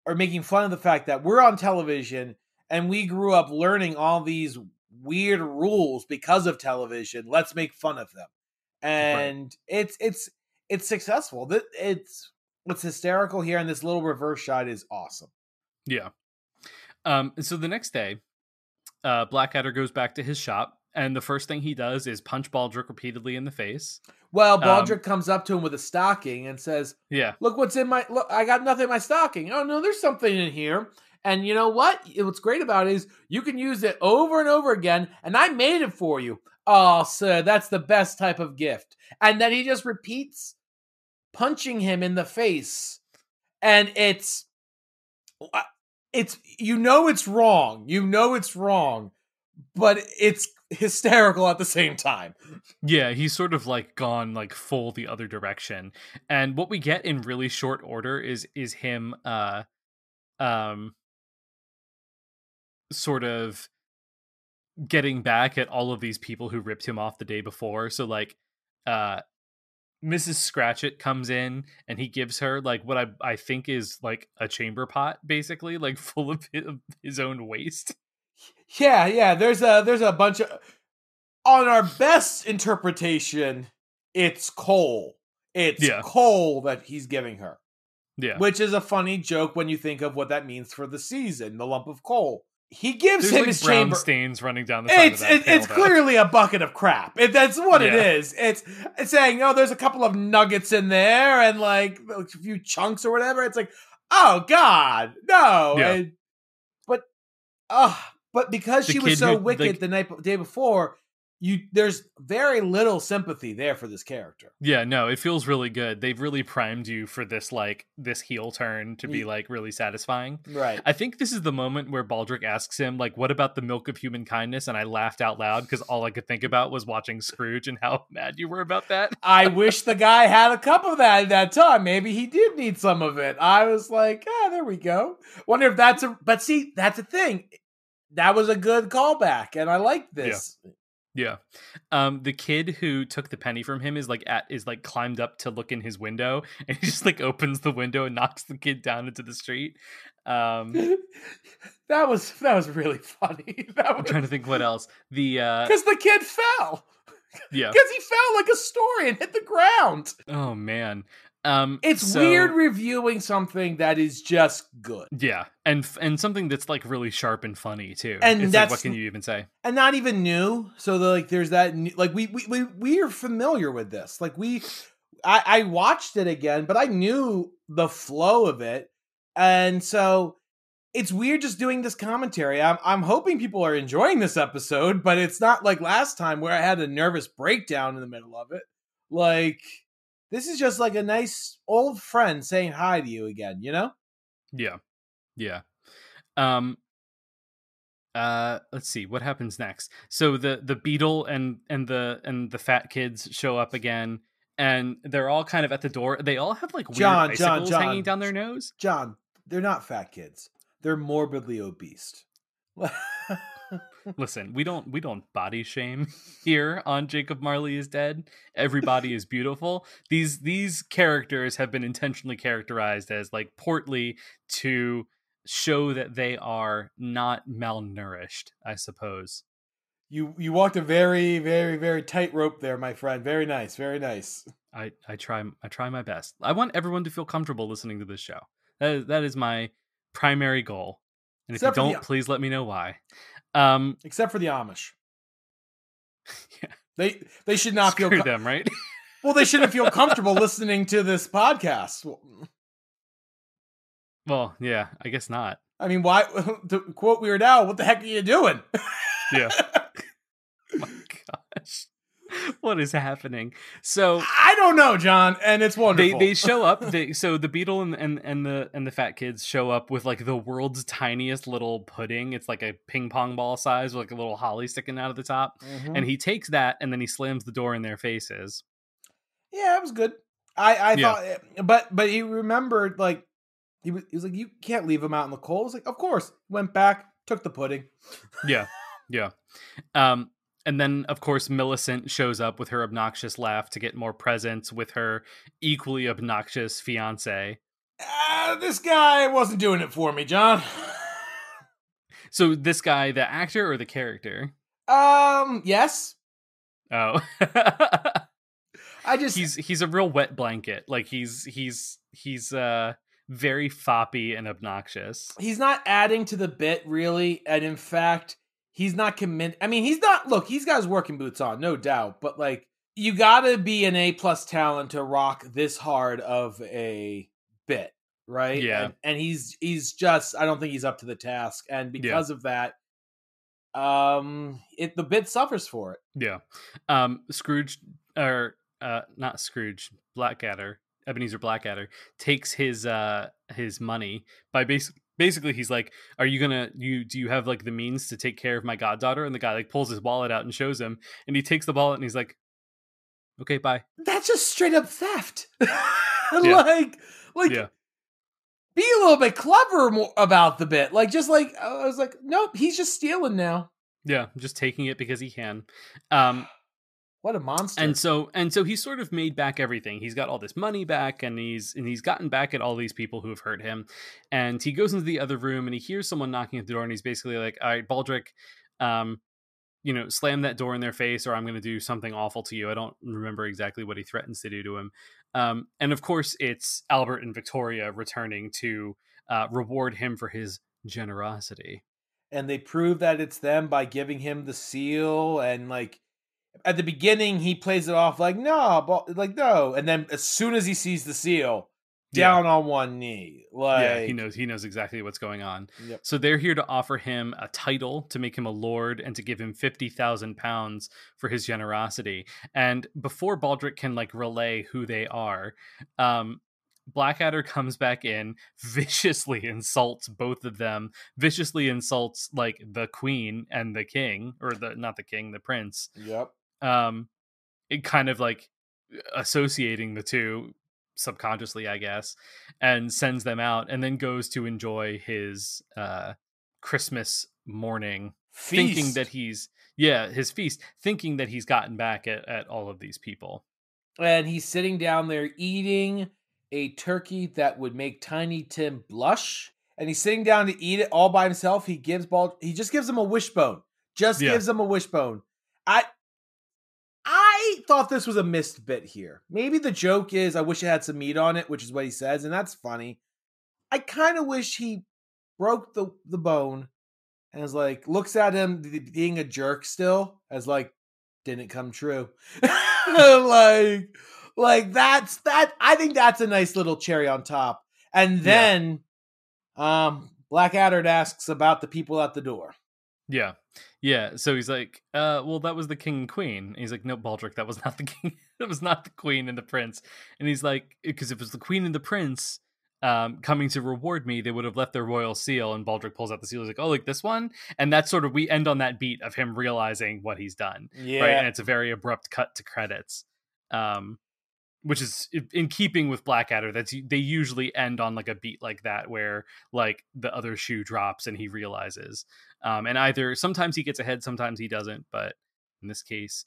or making fun of the fact that we're on television and we grew up learning all these weird rules because of television. Let's make fun of them. And it's it's it's successful. It's what's hysterical here and this little reverse shot is awesome. Yeah. Um, and so the next day, uh, Blackadder goes back to his shop, and the first thing he does is punch Baldrick repeatedly in the face. Well, Um, Baldrick comes up to him with a stocking and says, Yeah. "Look what's in my look. I got nothing in my stocking. Oh no, there's something in here." And you know what? What's great about it is you can use it over and over again, and I made it for you. Oh, sir, that's the best type of gift. And then he just repeats punching him in the face, and it's uh, it's you know it's wrong. You know it's wrong, but it's hysterical at the same time. Yeah, he's sort of like gone like full the other direction. And what we get in really short order is is him uh um sort of getting back at all of these people who ripped him off the day before. So like uh Mrs. Scratchit comes in and he gives her like what I I think is like a chamber pot basically like full of his, own waste. Yeah, yeah. There's a there's a bunch of on our best interpretation, it's coal. It's Yeah. coal that he's giving her. Yeah. Which is a funny joke when you think of what that means for the season, the lump of coal. He gives There's him like his brown chamber. stains running down the side It's of that it, it's clearly a bucket of crap. It, that's what it Yeah. is. It's it's saying, oh, there's a couple of nuggets in there and like a few chunks or whatever. It's like, oh God, no. Yeah. And- but uh but because The she was so who, wicked like- the night day before, you there's very little sympathy there for this character. Yeah, no, it feels really good. They've really primed you for this like this heel turn to be like really satisfying. Right. I think this is the moment where Baldrick asks him like what about the milk of human kindness and I laughed out loud because all I could think about was watching Scrooge and how mad you were about that. I wish the guy had a cup of that at that time. Maybe he did need some of it. I was like, ah, there we go. Wonder if that's a. But see, that's a thing. That was a good callback, and I like this. Yeah. Um the kid who took the penny from him is like at is like climbed up to look in his window and he just like opens the window and knocks the kid down into the street. Um That was that was really funny. That I'm was trying to think what else. The uh because the kid fell. yeah. Because he fell like a story and hit the ground. Oh man. Um It's so- weird reviewing something that is just good. Yeah, and and something that's like really sharp and funny too. And it's like, what can you even say? and not even new. So like, there's that. new- Like we we we we are familiar with this. Like we, I I watched it again, but I knew the flow of it, and so it's weird just doing this commentary. I'm I'm hoping people are enjoying this episode, but it's not like last time where I had a nervous breakdown in the middle of it. Like this is just like a nice old friend saying hi to you again. You know. Yeah, yeah. Um. Uh, let's see what happens next. So the the beadle and and the and the fat kids show up again, and they're all kind of at the door. They all have like weird John, John, John. hanging down their nose. John, they're not fat kids. They're morbidly obese. Listen, we don't we don't body shame here on Jacob Marley is dead. Everybody is beautiful. These these characters have been intentionally characterized as like portly to show that they are not malnourished, I suppose. You you walked a very very very tight rope there, my friend. Very nice, very nice. I I try I try my best. I want everyone to feel comfortable listening to this show. That is, that is my primary goal. And if Except you don't, please let me know why. Um Except for the Amish. Yeah. They they should not feel com- them, right? well. They shouldn't feel comfortable listening to this podcast. Well, well, yeah, I guess not. I mean, why? To quote Weird Al, "What the heck are you doing?" Yeah. what is happening? So I don't know, John, and it's wonderful. They they show up. They, so the beadle and, and and the and the fat kids show up with like the world's tiniest little pudding. It's like a ping pong ball size with like a little holly sticking out of the top. Mhm. And he takes that and then he slams the door in their faces. yeah, it was good. I I Yeah. thought, eh, but but he remembered like he was, he was like, you can't leave him out in the cold. I was like, of course. Went back, took the pudding. Yeah, yeah. Um, and then of course Millicent shows up with her obnoxious laugh to get more presents with her equally obnoxious fiance. Uh, this guy wasn't doing it for me, John. So this guy, the actor or the character? Um, yes. Oh. I just he's he's a real wet blanket. Like he's he's he's uh very foppy and obnoxious. he's not adding to the bit really, and in fact, he's not commit. I mean, he's not. Look, he's got his working boots on, no doubt. But like, you got to be an A plus talent to rock this hard of a bit, right? Yeah. and, and he's he's just. I don't think he's up to the task, and because of that, um, it the bit suffers for it. Yeah. Um Scrooge or uh not Scrooge, Blackadder, Ebenezer Blackadder takes his uh his money by basic basically he's like, Are you gonna you do you have like the means to take care of my goddaughter? And the guy like pulls his wallet out and shows him and he takes the wallet and he's like, Okay, bye. That's just straight up theft. Like, like Yeah. be a little bit clever more about the bit. Like, just like I was like, nope, he's just stealing now. Yeah, just taking it because he can. Um What a monster! and so and so he's sort of made back everything. He's got all this money back and he's and he's gotten back at all these people who have hurt him. And he goes into the other room and he hears someone knocking at the door and he's basically like all right baldrick um you know slam that door in their face or i'm going to do something awful to you. I don't remember exactly what he threatens to do to him. Um and of course it's albert and victoria returning to uh reward him for his generosity. And they prove that it's them by giving him the seal and like at the beginning he plays it off like no but like no and then as soon as he sees the seal Yeah. down on one knee like yeah, he knows he knows exactly what's going on. Yep. So they're here to offer him a title to make him a lord and to give him fifty thousand pounds for his generosity. And before Baldrick can like relay who they are, um, Blackadder comes back in, viciously insults both of them, viciously insults like the queen and the king, or the not the king, the prince. yep Um, it kind of like associating the two subconsciously, I guess, and sends them out, and then goes to enjoy his uh Christmas morning, thinking that he's yeah his feast, thinking that he's gotten back at, at all of these people. and he's sitting down there eating a turkey that would make Tiny Tim blush. And he's sitting down to eat it all by himself. He gives Bald. He just gives him a wishbone. Just Yeah. gives him a wishbone. I I thought this was a missed bit here. Maybe the joke is I wish it had some meat on it, which is what he says, and that's funny. I kind of wish he broke the the bone and is like looks at him being a jerk still as like didn't come true. like like that's that I think that's a nice little cherry on top. And then um Blackadder asks about the people at the door. Yeah. Yeah. So he's like, uh, well, that was the king and queen. And he's like, no, Baldrick, that was not the king. that was not the queen and the prince. And he's like, because if it was the queen and the prince um, coming to reward me, they would have left their royal seal. And Baldrick pulls out the seal. He's like, oh, like this one. And that's sort of, we end on that beat of him realizing what he's done. Right. Yeah. And it's a very abrupt cut to credits. Um, which is in keeping with Blackadder. That's they usually end on like a beat like that, where like the other shoe drops and he realizes. Um, and either sometimes he gets ahead, sometimes he doesn't. But in this case,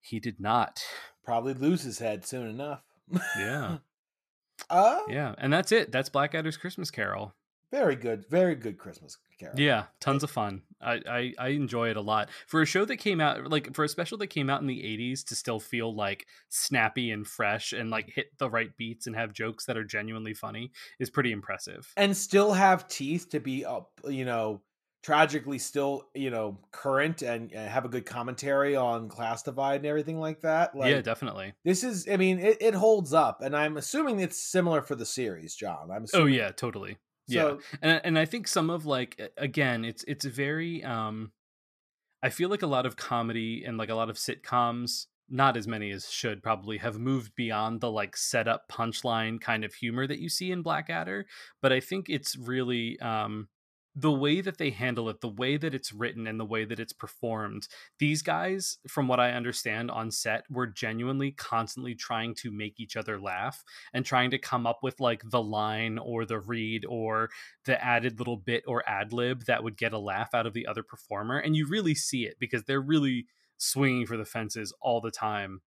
he did not. Probably lose his head soon enough. Yeah, Uh yeah, and that's it. That's Blackadder's Christmas Carol. Very good. Very good Christmas carol. Yeah, tons of fun. I, I I enjoy it a lot for a show that came out like for a special that came out in the '80s to still feel like snappy and fresh and like hit the right beats and have jokes that are genuinely funny is pretty impressive. And still have teeth to be up, you know, tragically still, you know, current and, and have a good commentary on class divide and everything like that. Like yeah, definitely. this is I mean, it, it holds up. And I'm assuming it's similar for the series, John. I'm Oh yeah, totally. Yeah, So- and and I think some of like again, it's it's very. um I feel like a lot of comedy and like a lot of sitcoms not as many as should probably have moved beyond the like setup punchline kind of humor that you see in Blackadder, but I think it's really um the way that they handle it, the way that it's written, and the way that it's performed, these guys, from what I understand on set, were genuinely constantly trying to make each other laugh and trying to come up with like the line or the read or the added little bit or ad lib that would get a laugh out of the other performer. And you really see it because they're really swinging for the fences all the time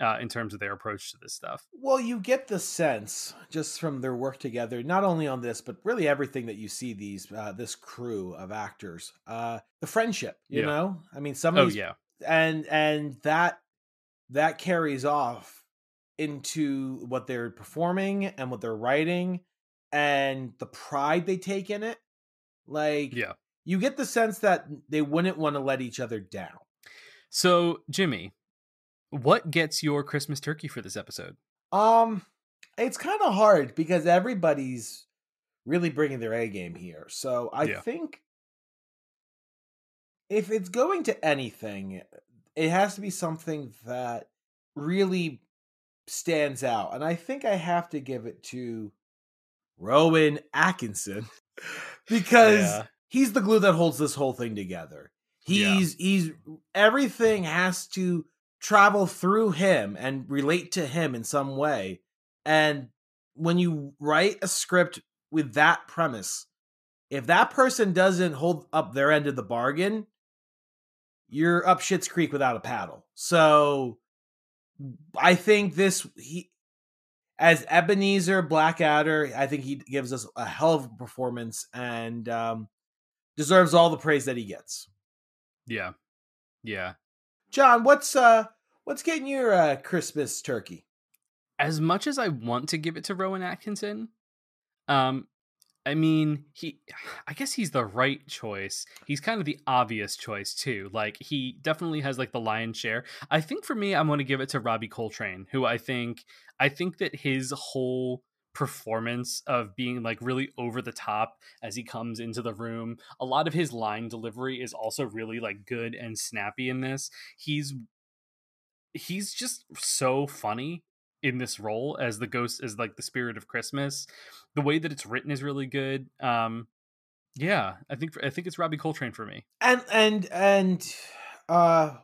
uh, in terms of their approach to this stuff. Well, you get the sense just from their work together, not only on this, but really everything that you see these uh, this crew of actors, uh, the friendship. You Yeah. know, I mean, some of Oh, these, yeah. and and that that carries off into what they're performing and what they're writing and the pride they take in it. Like, Yeah. you get the sense that they wouldn't want to let each other down. So, Jimmy, what gets your Christmas turkey for this episode? Um, it's kind of hard because everybody's really bringing their A game here. So I Yeah. think if it's going to anything, it has to be something that really stands out. And I think I have to give it to Rowan Atkinson because Yeah. he's the glue that holds this whole thing together. Yeah. He's he's everything has to travel through him and relate to him in some way. And when you write a script with that premise, if that person doesn't hold up their end of the bargain, you're up shit's creek without a paddle. So I think this he as Ebenezer Blackadder, I think he gives us a hell of a performance and um, deserves all the praise that he gets. Yeah. Yeah. John, what's uh what's getting your uh Christmas turkey? As much as I want to give it to Rowan Atkinson, um, I mean, he, I guess he's the right choice. He's kind of the obvious choice too. Like he definitely has like the lion's share. I think for me, I'm going to give it to Robbie Coltrane, who I think, I think that his whole performance of being like really over the top as he comes into the room, a lot of his line delivery is also really like good and snappy in this. He's he's just so funny in this role as the ghost as like the spirit of christmas the way that it's written is really good um yeah i think i think it's robbie coltrane for me And and and uh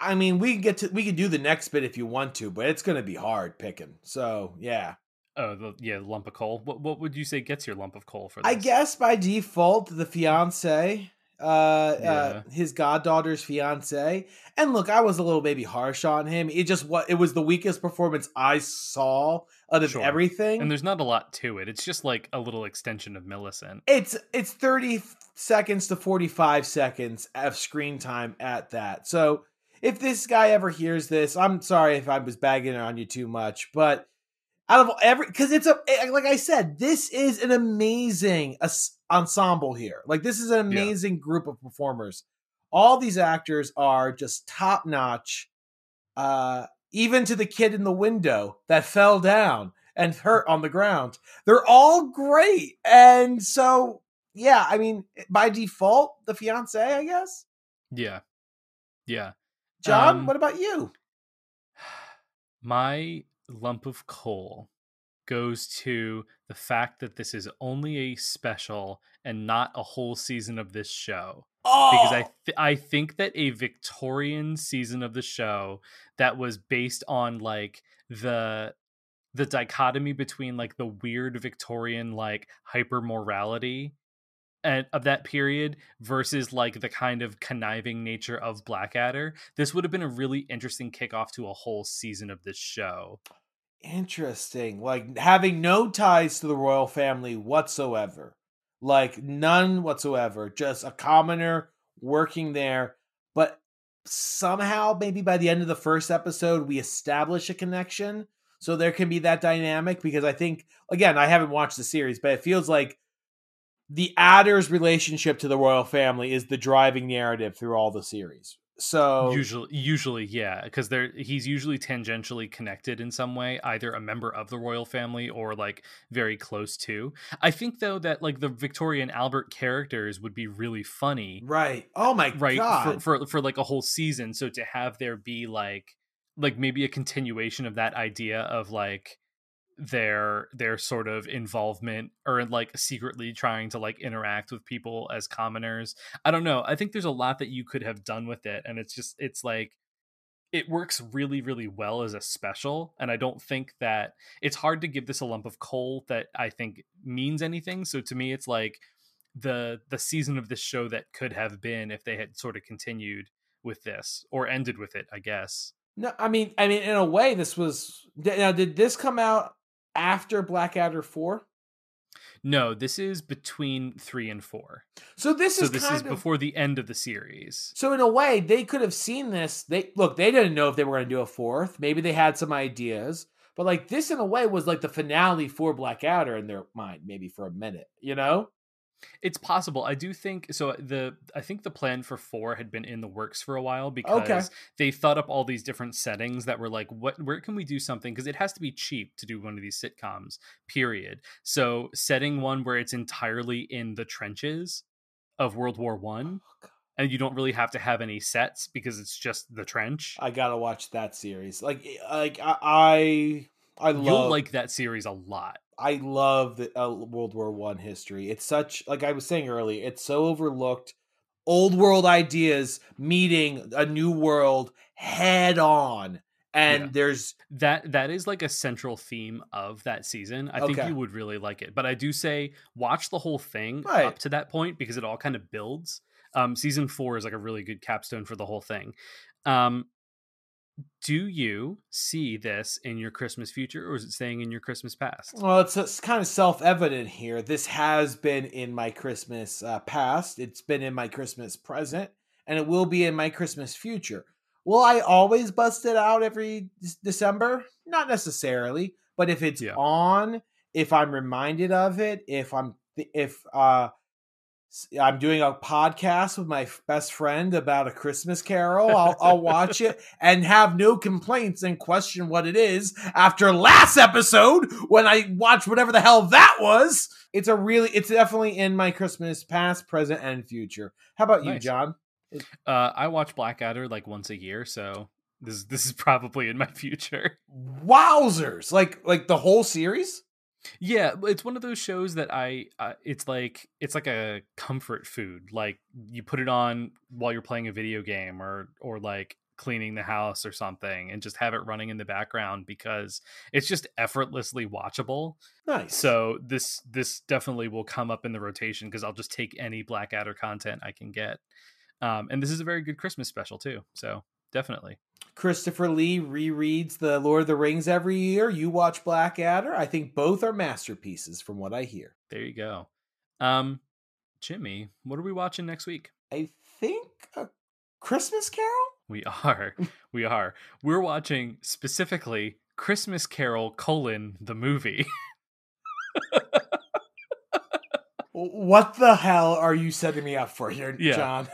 I- mean we get to we can do the next bit if you want to, but it's gonna be hard picking. So yeah. Oh the yeah lump of coal what, what would you say gets your lump of coal for this I guess by default, the fiance, uh, uh, his goddaughter's fiance. And look, I was a little maybe harsh on him. It just what it was the weakest performance I saw out of Sure. everything. and there's not a lot to it it's just like a little extension of millicent it's it's 30 seconds to 45 seconds of screen time at that. So if this guy ever hears this, I'm sorry if I was bagging on you too much, but out of every because it's a eh, like I said, this is an amazing ensemble here. Like this is an Yeah. amazing group of performers. All these actors are just top notch. Uh, even to the kid in the window that fell down and hurt on the ground, they're all great. And so, yeah, I mean, by default, the fiance, I guess. yeah yeah John, Um, what about you? my lump of coal goes to the fact that this is only a special and not a whole season of this show. Because I Oh! th- I think that a Victorian season of the show that was based on like the the dichotomy between like the weird Victorian like hyper morality of that period versus like the kind of conniving nature of Blackadder, this would have been a really interesting kickoff to a whole season of this show. Interesting. Like having no ties to the royal family whatsoever. Like none whatsoever. Just a commoner working there. But somehow, maybe by the end of the first episode, we establish a connection. So there can be that dynamic because I think, again, I haven't watched the series, but it feels like the adder's relationship to the royal family is the driving narrative through all the series. So usually usually yeah because there he's usually tangentially connected in some way either a member of the royal family or like very close to. I think though that like the victoria and albert characters would be really funny. Right. Oh my right god. for, for for like a whole season. So to have there be like like maybe a continuation of that idea of like their their sort of involvement or like secretly trying to like interact with people as commoners. I don't know. I think there's a lot that you could have done with it and it's just it's like it works really really well as a special and I don't think that it's hard to give this a lump of coal that I think means anything. So to me it's like the the season of this show that could have been if they had sort of continued with this or ended with it, I guess. No, I mean, I mean, in a way, this was now. Did this come out after Blackadder four? No, this is between three and four. So this so is this is of, before the end of the series. So in a way, they could have seen this. They look, they didn't know if they were going to do a fourth. Maybe they had some ideas, but like this, in a way, was like the finale for Blackadder in their mind, maybe for a minute. You know? It's possible. I do think so. Uh, the I think the plan for four had been in the works for a while because Okay. they thought up all these different settings that were like, what? Where can we do something? Because it has to be cheap to do one of these sitcoms. Period. So setting one where it's entirely in the trenches of World War One, oh, and you don't really have to have any sets because it's just the trench. I gotta watch that series. Like, eh, like I, I, I love. You'll like that series a lot. I love the uh, World War One history. It's such like I was saying earlier. It's so overlooked. Old world ideas meeting a new world head on, and Yeah. there's that that is like a central theme of that season. I think you would really like it. But I do say watch the whole thing Right. up to that point because it all kind of builds. Um season 4 is like a really good capstone for the whole thing. Um do you see this in your Christmas future or is it staying in your Christmas past? well, it's, it's kind of self evident here. This has been in my Christmas uh, past. It's been in my Christmas present, and it will be in my Christmas future. Will I always bust it out every December? Not necessarily, but if it's on, if I'm reminded of it, if I'm if uh I'm doing a podcast with my best friend about a Christmas Carol, I'll, I'll watch it and have no complaints and question what it is after last episode when I watched whatever the hell that was. It's a really, it's definitely in my Christmas past, present, and future. How about you, John? Uh I watch Blackadder like once a year, so this this is probably in my future. Wowzers! Like, like the whole series. Yeah, it's one of those shows that I uh, it's like it's like a comfort food. Like you put it on while you're playing a video game or or like cleaning the house or something and just have it running in the background because it's just effortlessly watchable. Nice. So this this definitely will come up in the rotation because I'll just take any Blackadder content I can get. Um, and this is a very good Christmas special too. So definitely. Christopher Lee rereads the Lord of the Rings every year. You watch Blackadder. I think both are masterpieces, from what I hear. There you go. Um, Jimmy, what are we watching next week? I think a Christmas Carol. We are. We are. We're watching specifically Christmas Carol colon the movie. What the hell are you setting me up for here, Yeah. John?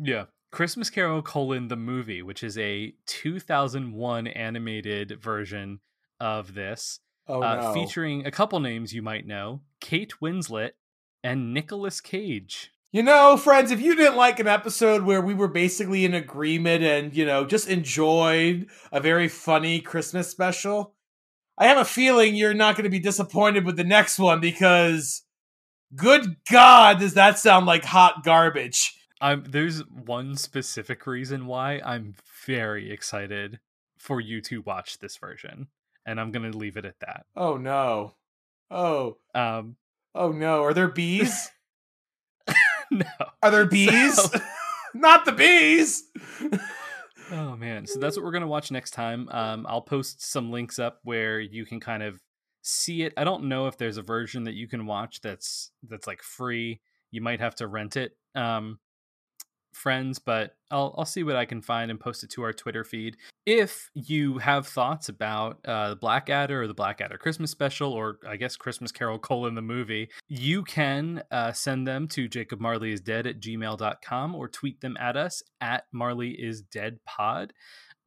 yeah. Christmas Carol colon the movie, which is a 2001 animated version of this, Oh, uh, no. featuring a couple names you might know: Kate Winslet and Nicolas Cage. You know, friends, if you didn't like an episode where we were basically in agreement and, you know, just enjoyed a very funny Christmas special, I have a feeling you're not going to be disappointed with the next one because, good God, does that sound like hot garbage? I'm there's one specific reason why I'm very excited for you to watch this version, and I'm gonna leave it at that. Oh, no. Oh. Um, oh, no. Are there bees? no. Are there bees? So- not the bees! Oh man, so that's what we're gonna watch next time. Um, I'll post some links up where you can kind of see it. I don't know if there's a version that you can watch that's that's like free. You might have to rent it, um, friends. But I'll I'll see what I can find and post it to our Twitter feed. If you have thoughts about uh, the Blackadder or the Blackadder Christmas special, or I guess Christmas Carol colon the movie, you can uh, send them to Jacob Marley is dead at gmail.com or tweet them at us at Marley is dead pod.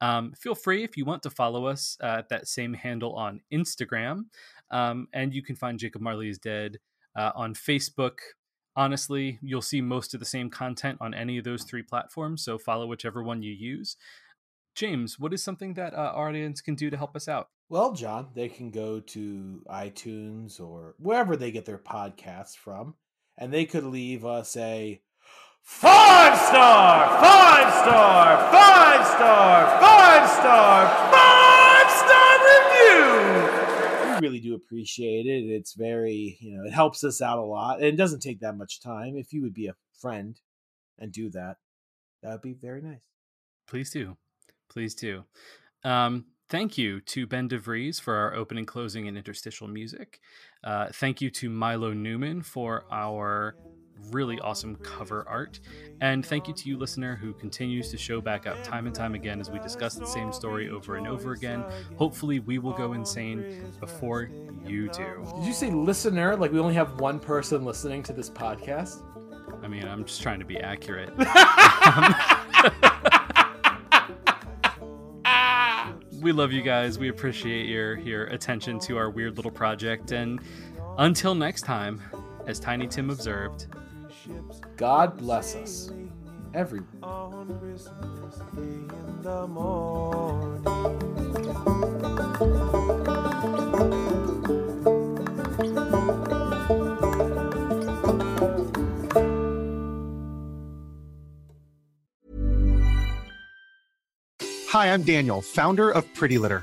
Um, feel free if you want to follow us uh, at that same handle on Instagram. Um, and you can find Jacob Marley is dead uh, on Facebook. Honestly, you'll see most of the same content on any of those three platforms. So follow whichever one you use. James, what is something that uh, our audience can do to help us out? Well, John, they can go to iTunes or wherever they get their podcasts from, and they could leave us a five star, five star, five star, five star, five star review. We really do appreciate it. It's very, you know, it helps us out a lot, and it doesn't take that much time. If you would be a friend and do that, that would be very nice. Please do. Please do. Um, thank you to Ben DeVries for our opening, closing, and interstitial music. Uh, thank you to Milo Newman for our really awesome cover art. And thank you to you, listener, who continues to show back up time and time again as we discuss the same story over and over again. Hopefully, we will go insane before you do. Did you say listener? Like we only have one person listening to this podcast? I mean, I'm just trying to be accurate. we love you guys. We appreciate your your attention to our weird little project. And until next time, as Tiny Tim observed, God bless us, everyone. Hi, I'm Daniel, founder of Pretty Litter.